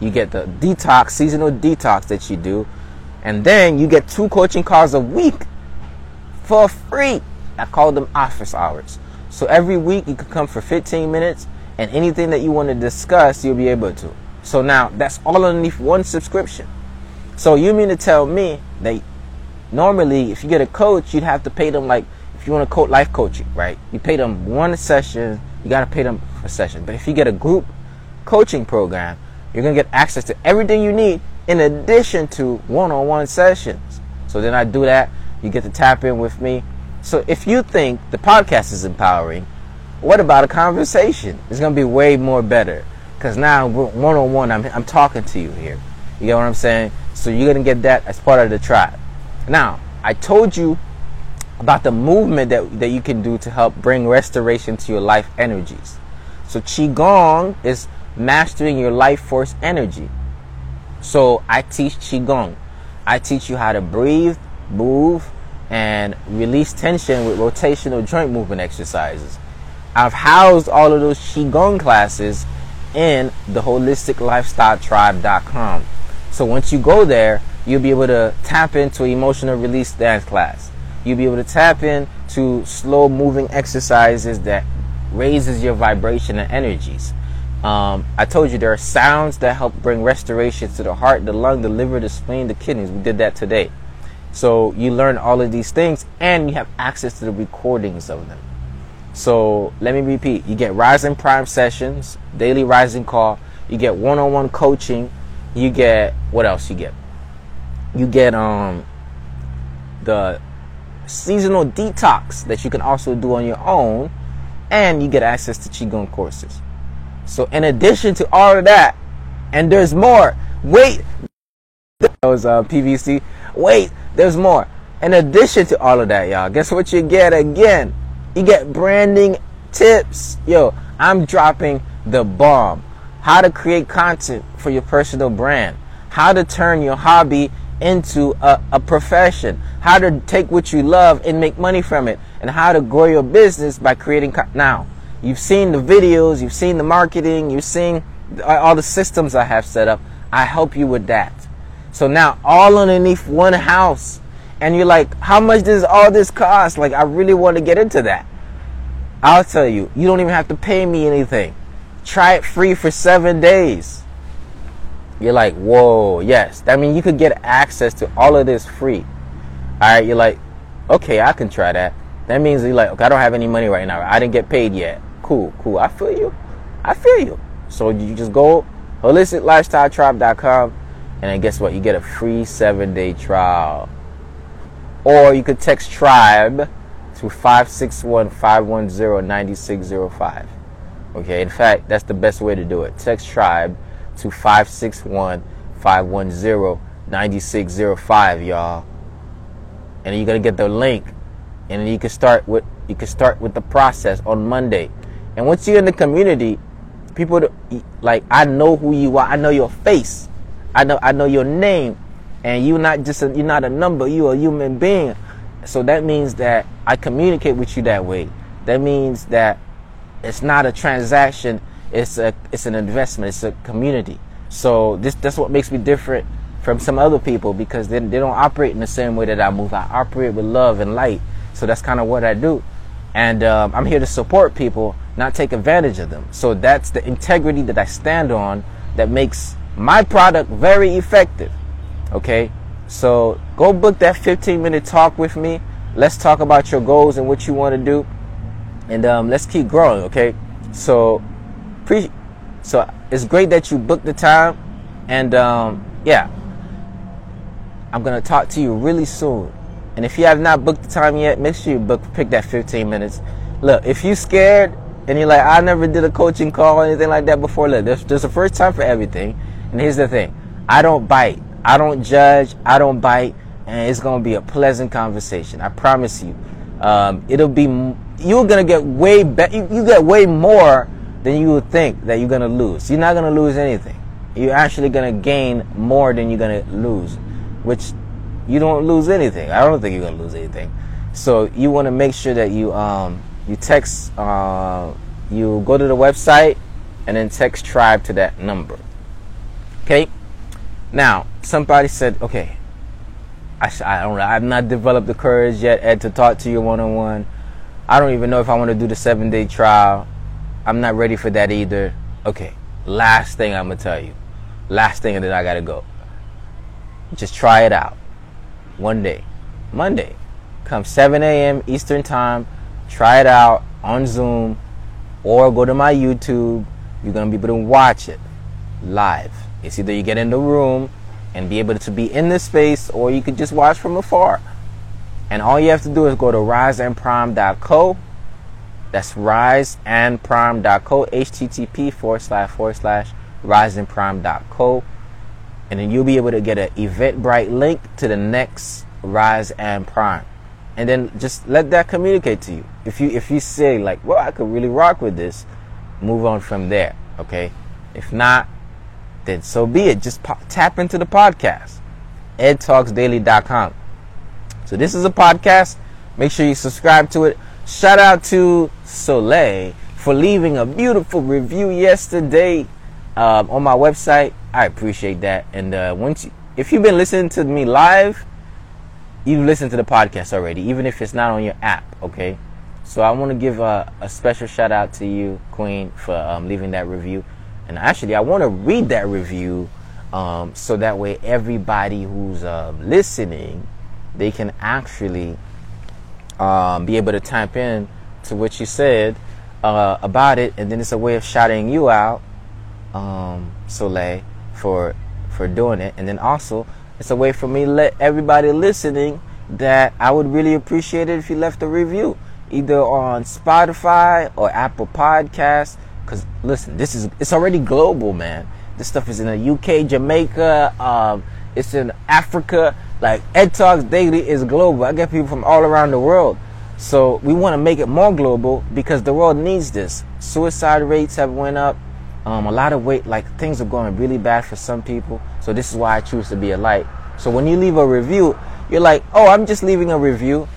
you get the detox seasonal detox that you do, and then you get two coaching calls a week for free. I call them office hours. So every week you can come for 15 minutes and anything that you want to discuss, you'll be able to. So now that's all underneath one subscription. So you mean to tell me that normally if you get a coach, you'd have to pay them like if you want to coach life coaching, right? You pay them one session you got to pay them a session. But if you get a group coaching program, you're going to get access to everything you need in addition to one-on-one sessions. So then I do that. You get to tap in with me. So if you think the podcast is empowering, what about a conversation? It's going to be way more better because now one on one, I'm I'm talking to you here. You get what I'm saying? So you're gonna get that as part of the tribe. Now, I told you about the movement that that you can do to help bring restoration to your life energies. So qigong is mastering your life force energy. So I teach qigong. I teach you how to breathe, move, and release tension with rotational joint movement exercises. I've housed all of those qigong classes in the holisticlifestyletribe.com. So once you go there, you'll be able to tap into emotional release dance class. You'll be able to tap into slow moving exercises that raises your vibration and energies. Um, I told you there are sounds that help bring restoration to the heart, the lung, the liver, the spleen, the kidneys. We did that today. So you learn all of these things and you have access to the recordings of them. So let me repeat you get Rising Prime sessions, daily Rising call, you get one on one coaching, you get what else you get? You get um the seasonal detox that you can also do on your own, and you get access to Qigong courses. So in addition to all of that, and there's more. Wait, that was uh, QVC. Wait, there's more. In addition to all of that, y'all, guess what you get again? You get branding tips. Yo, I'm dropping the bomb. How to create content for your personal brand. How to turn your hobby into a, a profession. How to take what you love and make money from it. And how to grow your business by creating. Co- now, you've seen the videos, you've seen the marketing, you've seen uh, all the systems I have set up. I help you with that. So now, all underneath one house and you're like, how much does all this cost? Like, I really want to get into that. I'll tell you, you don't even have to pay me anything. Try it free for seven days. You're like, whoa, yes. That means you could get access to all of this free. All right, you're like, okay, I can try that. That means you're like, okay, I don't have any money right now. I didn't get paid yet. Cool, cool. I feel you. I feel you. So you just go holisticlifestyletribe.com and then guess what? You get a free seven day trial. Or you could text tribe to 561 510 9605. Okay, in fact, that's the best way to do it. Text tribe to 561 510 9605, y'all. And you're gonna get the link. And you can start with you can start with the process on Monday. And once you're in the community, people like I know who you are. I know your face. I know I know your name. And you're not just a, you're not a number. You're a human being. So that means that i communicate with you that way. That means that it's not a transaction. It's a it's an investment. It's a community. So this that's what makes me different from some other people because they, they don't operate in the same way that i move. I operate with love and light. So that's kind of what i do. And um, i'm here to support people not take advantage of them so that's the integrity that i stand on that makes my product very effective Okay? So go book that 15 minute talk with me. Let's talk about your goals and what you want to do. And um, let's keep growing, okay? So, pre- so it's great that you booked the time. And um, yeah, I'm going to talk to you really soon. And if you have not booked the time yet, make sure you book, pick that 15 minutes. Look, if you scared and you're like, I never did a coaching call or anything like that before, look, there's, there's a first time for everything. And here's the thing I don't bite. I don't judge, I don't bite, and it's gonna be a pleasant conversation. I promise you. Um, it'll be you're gonna get way better. You, you get way more than you would think that you're gonna lose. You're not gonna lose anything. You're actually gonna gain more than you're gonna lose, which you don't lose anything. I don't think you're gonna lose anything. So you want to make sure that you um, you text uh, you go to the website and then text tribe to that number. Okay. Now, somebody said, okay, I, I don't I've not developed the courage yet, Ed, to talk to you one on one. I don't even know if I want to do the seven day trial. I'm not ready for that either. Okay, last thing I'm gonna tell you. Last thing, and then I gotta go. Just try it out. One day, Monday, come 7 a.m. Eastern Time. Try it out on Zoom. or go to my YouTube. You're gonna be able to watch it live. It's either you get in the room and be able to be in the space, or you could just watch from afar. And all you have to do is go to riseandprime.co. That's riseandprime.co, http forward slash forward slash riseandprime.co. And then you'll be able to get an Eventbrite link to the next Rise and Prime. And then just let that communicate to you. If you if you say like, well, I could really rock with this, move on from there. Okay. If not, then so be it. Just pop, tap into the podcast, edtalksdaily.com. So this is a podcast. Make sure you subscribe to it. Shout out to Soleil for leaving a beautiful review yesterday um, on my website. I appreciate that. And uh, once, you, if you've been listening to me live, you've listened to the podcast already, even if it's not on your app. Okay. So I want to give a, a, special shout out to you, Queen, for um, leaving that review. And actually, I want to read that review um, so that way everybody who's uh, listening, they can actually um, be able to type in to what you said uh, about it, and then it's a way of shouting you out, um, Soleil, for for doing it, and then also it's a way for me let everybody listening that I would really appreciate it if you left a review, either on Spotify or Apple Podcasts Cause listen, this is it's already global, man. This stuff is in the UK, Jamaica, um, it's in Africa. Like Ed Talks Daily is global. I get people from all around the world. So we want to make it more global because the world needs this. Suicide rates have went up. Um, a lot of weight, like things are going really bad for some people. So this is why I choose to be a light. So when you leave a review, you're like, oh, I'm just leaving a review.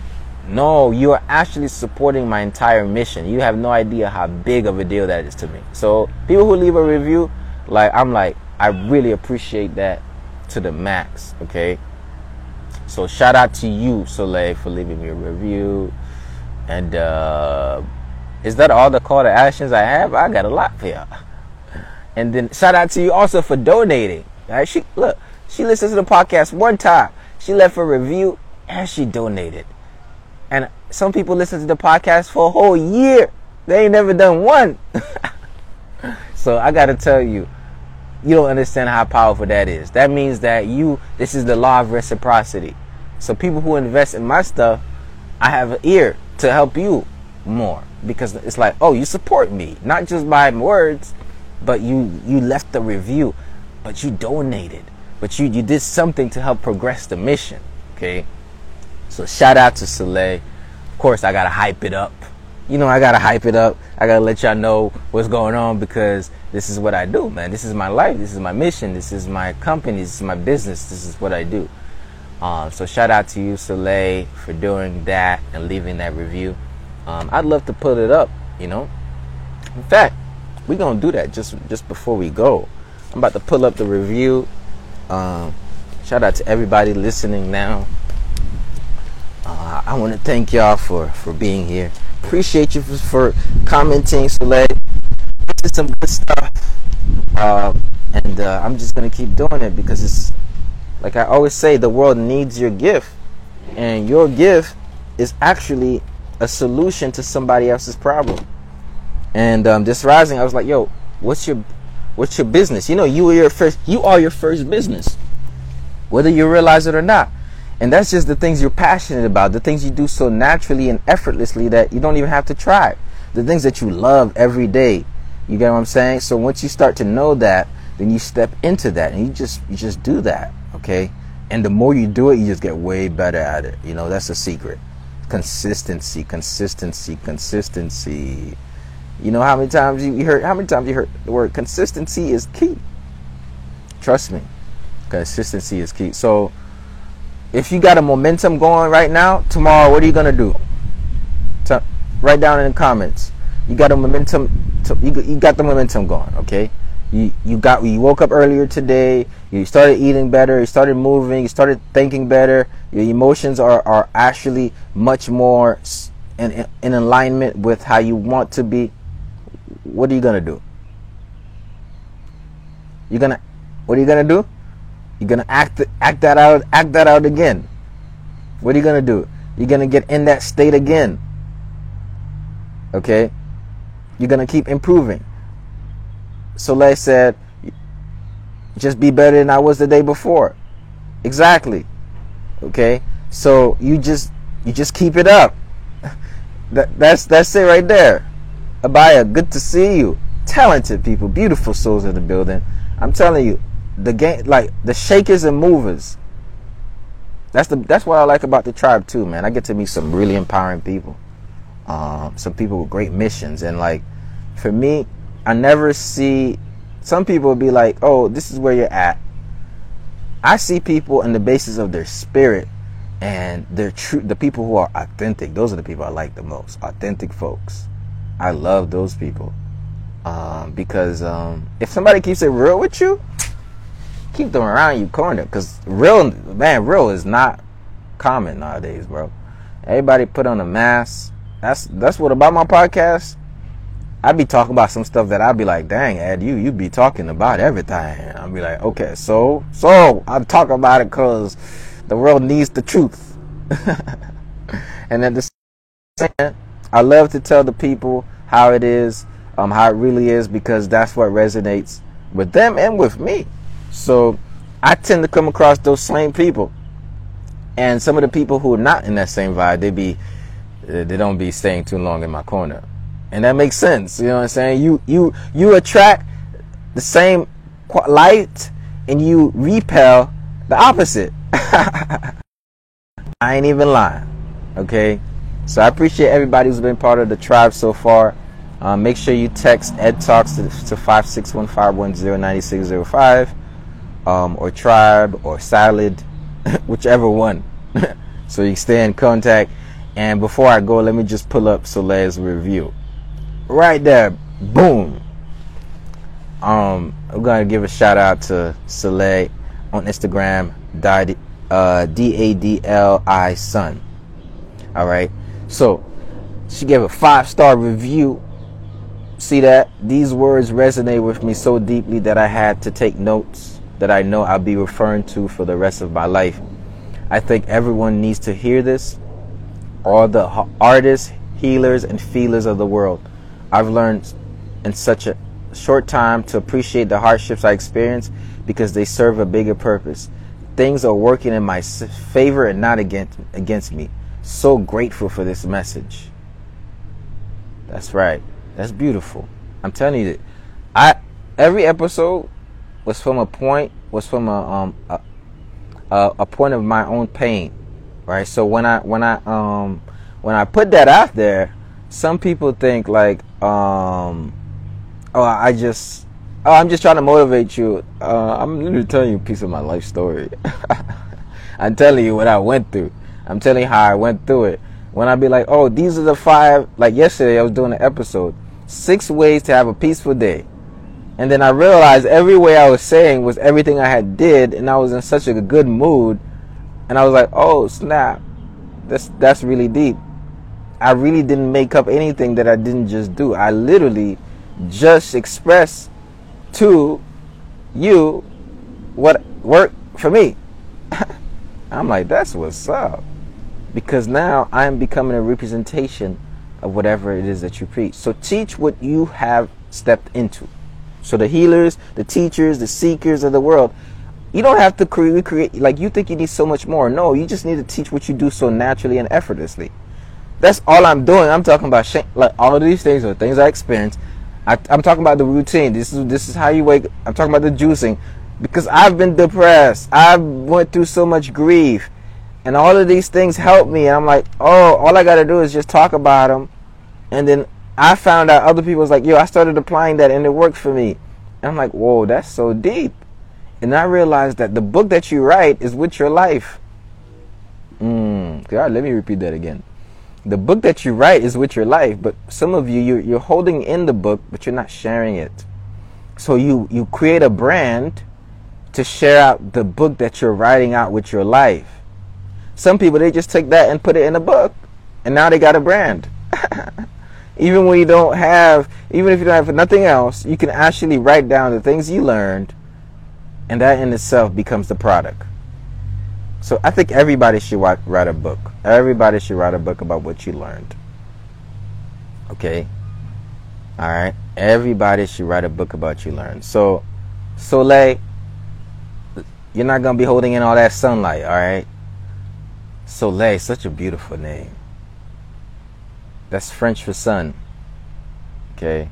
No, you are actually supporting my entire mission. You have no idea how big of a deal that is to me. So people who leave a review, like I'm like, I really appreciate that to the max. Okay. So shout out to you, Soleil, for leaving me a review. And uh, is that all the call to actions I have? I got a lot for y'all. And then shout out to you also for donating. Right? She look, she listens to the podcast one time. She left a review and she donated. And some people listen to the podcast for a whole year. They ain't never done one. so I got to tell you, you don't understand how powerful that is. That means that you, this is the law of reciprocity. So people who invest in my stuff, I have an ear to help you more because it's like, oh, you support me, not just by words, but you you left the review, but you donated, but you you did something to help progress the mission. Okay, so shout out to Soleil. Of course, I gotta hype it up. You know, I gotta hype it up. I gotta let y'all know what's going on because this is what I do, man. This is my life. This is my mission. This is my company. This is my business. This is what I do. Um, so shout out to you, Soleil, for doing that and leaving that review. Um, I'd love to put it up. You know, in fact, we're gonna do that just just before we go. I'm about to pull up the review. Um, shout out to everybody listening now. Uh, I want to thank y'all for for being here. Appreciate you for, for commenting, Soleil. This is some good stuff, uh, and uh, I'm just gonna keep doing it because it's like I always say, the world needs your gift, and your gift is actually a solution to somebody else's problem. And um, this rising, I was like, yo, what's your what's your business? You know, you are your first you are your first business, whether you realize it or not. And that's just the things you're passionate about, the things you do so naturally and effortlessly that you don't even have to try. The things that you love every day. You get what I'm saying? So once you start to know that, then you step into that and you just you just do that, okay? And the more you do it, you just get way better at it. You know, that's the secret. Consistency, consistency, consistency. You know how many times you heard how many times you heard the word consistency is key. Trust me. Consistency is key. So if you got a momentum going right now, tomorrow, what are you gonna do? To, write down in the comments. You got a momentum. You, you got the momentum going. Okay. You you got you woke up earlier today. You started eating better. You started moving. You started thinking better. Your emotions are are actually much more in in alignment with how you want to be. What are you gonna do? You're gonna what are you gonna do? You're gonna act act that out act that out again. What are you gonna do? You're gonna get in that state again. Okay? You're gonna keep improving. Soleil said, just be better than I was the day before. Exactly. Okay? So you just you just keep it up. that that's that's it right there. Abaya, good to see you. Talented people, beautiful souls in the building. I'm telling you, the game like the shakers and movers. That's the that's what I like about the tribe too, man. I get to meet some really empowering people. Um, some people with great missions and like for me, I never see some people be like, "Oh, this is where you're at." I see people in the basis of their spirit and their true the people who are authentic. Those are the people I like the most. Authentic folks. I love those people. Um, because um, if somebody keeps it real with you, keep them around you corner. Because real, man, real is not common nowadays, bro. Everybody put on a mask. That's that's what about my podcast. I'd be talking about some stuff that I'd be like, dang, Ed, you you be talking about everything. I'd be like, okay, so so I'm talking about it because the world needs the truth. and at the time, I love to tell the people how it is, um, how it really is, because that's what resonates with them and with me. So I tend to come across those same people. And some of the people who are not in that same vibe, they be they don't be staying too long in my corner and that makes sense. You know what I'm saying? You you you attract the same light, and you repel the opposite. I ain't even lying. Okay, so I appreciate everybody who's been part of the tribe so far. Um, make sure you text Ed Talks to, to 561-510-9605 um, or Tribe or Salad, whichever one. so you stay in contact. And before I go, let me just pull up Soleil's review right there, boom. Um, I'm gonna give a shout out to Soleil on Instagram, uh, D A D L I Sun. All right, so she gave a five star review. See that these words resonate with me so deeply that I had to take notes that I know I'll be referring to for the rest of my life. I think everyone needs to hear this. All the artists, healers, and feelers of the world I've learned in such a short time to appreciate the hardships I experience because they serve a bigger purpose. Things are working in my favor and not against against me. So grateful for this message. That's right. That's beautiful. I'm telling you that I every episode was from a point was from a um a, a, point of my own pain, right? So when I when I um when I put that out there, some people think like um oh i just oh i'm just trying to motivate you uh, i'm literally telling you a piece of my life story i'm telling you what i went through i'm telling you how i went through it when i be like oh these are the five like yesterday i was doing an episode six ways to have a peaceful day and then i realized every way i was saying was everything i had did and i was in such a good mood and i was like oh snap that's that's really deep I really didn't make up anything that I didn't just do. I literally just expressed to you what worked for me. I'm like, that's what's up. Because now I'm becoming a representation of whatever it is that you preach. So teach what you have stepped into. So the healers, the teachers, the seekers of the world, you don't have to create, like you think you need so much more. No, you just need to teach what you do so naturally and effortlessly. That's all I'm doing. I'm talking about sh- like all of these things are things I experience. I, am talking about the routine. This is this is how you wake. I'm talking about the juicing because I've been depressed. I went through so much grief, and all of these things help me. And I'm like, oh, all I got to do is just talk about them, and then I found out other people was like, yo, I started applying that and it worked for me. And I'm like, whoa, that's so deep. And I realized that the book that you write is with your life. Mm, God, let me repeat that again the book that you write is with your life, but some of you you're, you're holding in the book, but you're not sharing it. So you you create a brand to share out the book that you're writing out with your life. Some people they just take that and put it in a book, and now they got a brand. even when you don't have, even if you don't have nothing else, you can actually write down the things you learned, and that in itself becomes the product. So I think everybody should write a book. Everybody should write a book about what you learned. Okay. All right. Everybody should write a book about you learned. So, Soleil, you're not gonna be holding in all that sunlight. All right. Soleil, such a beautiful name. That's French for sun. Okay.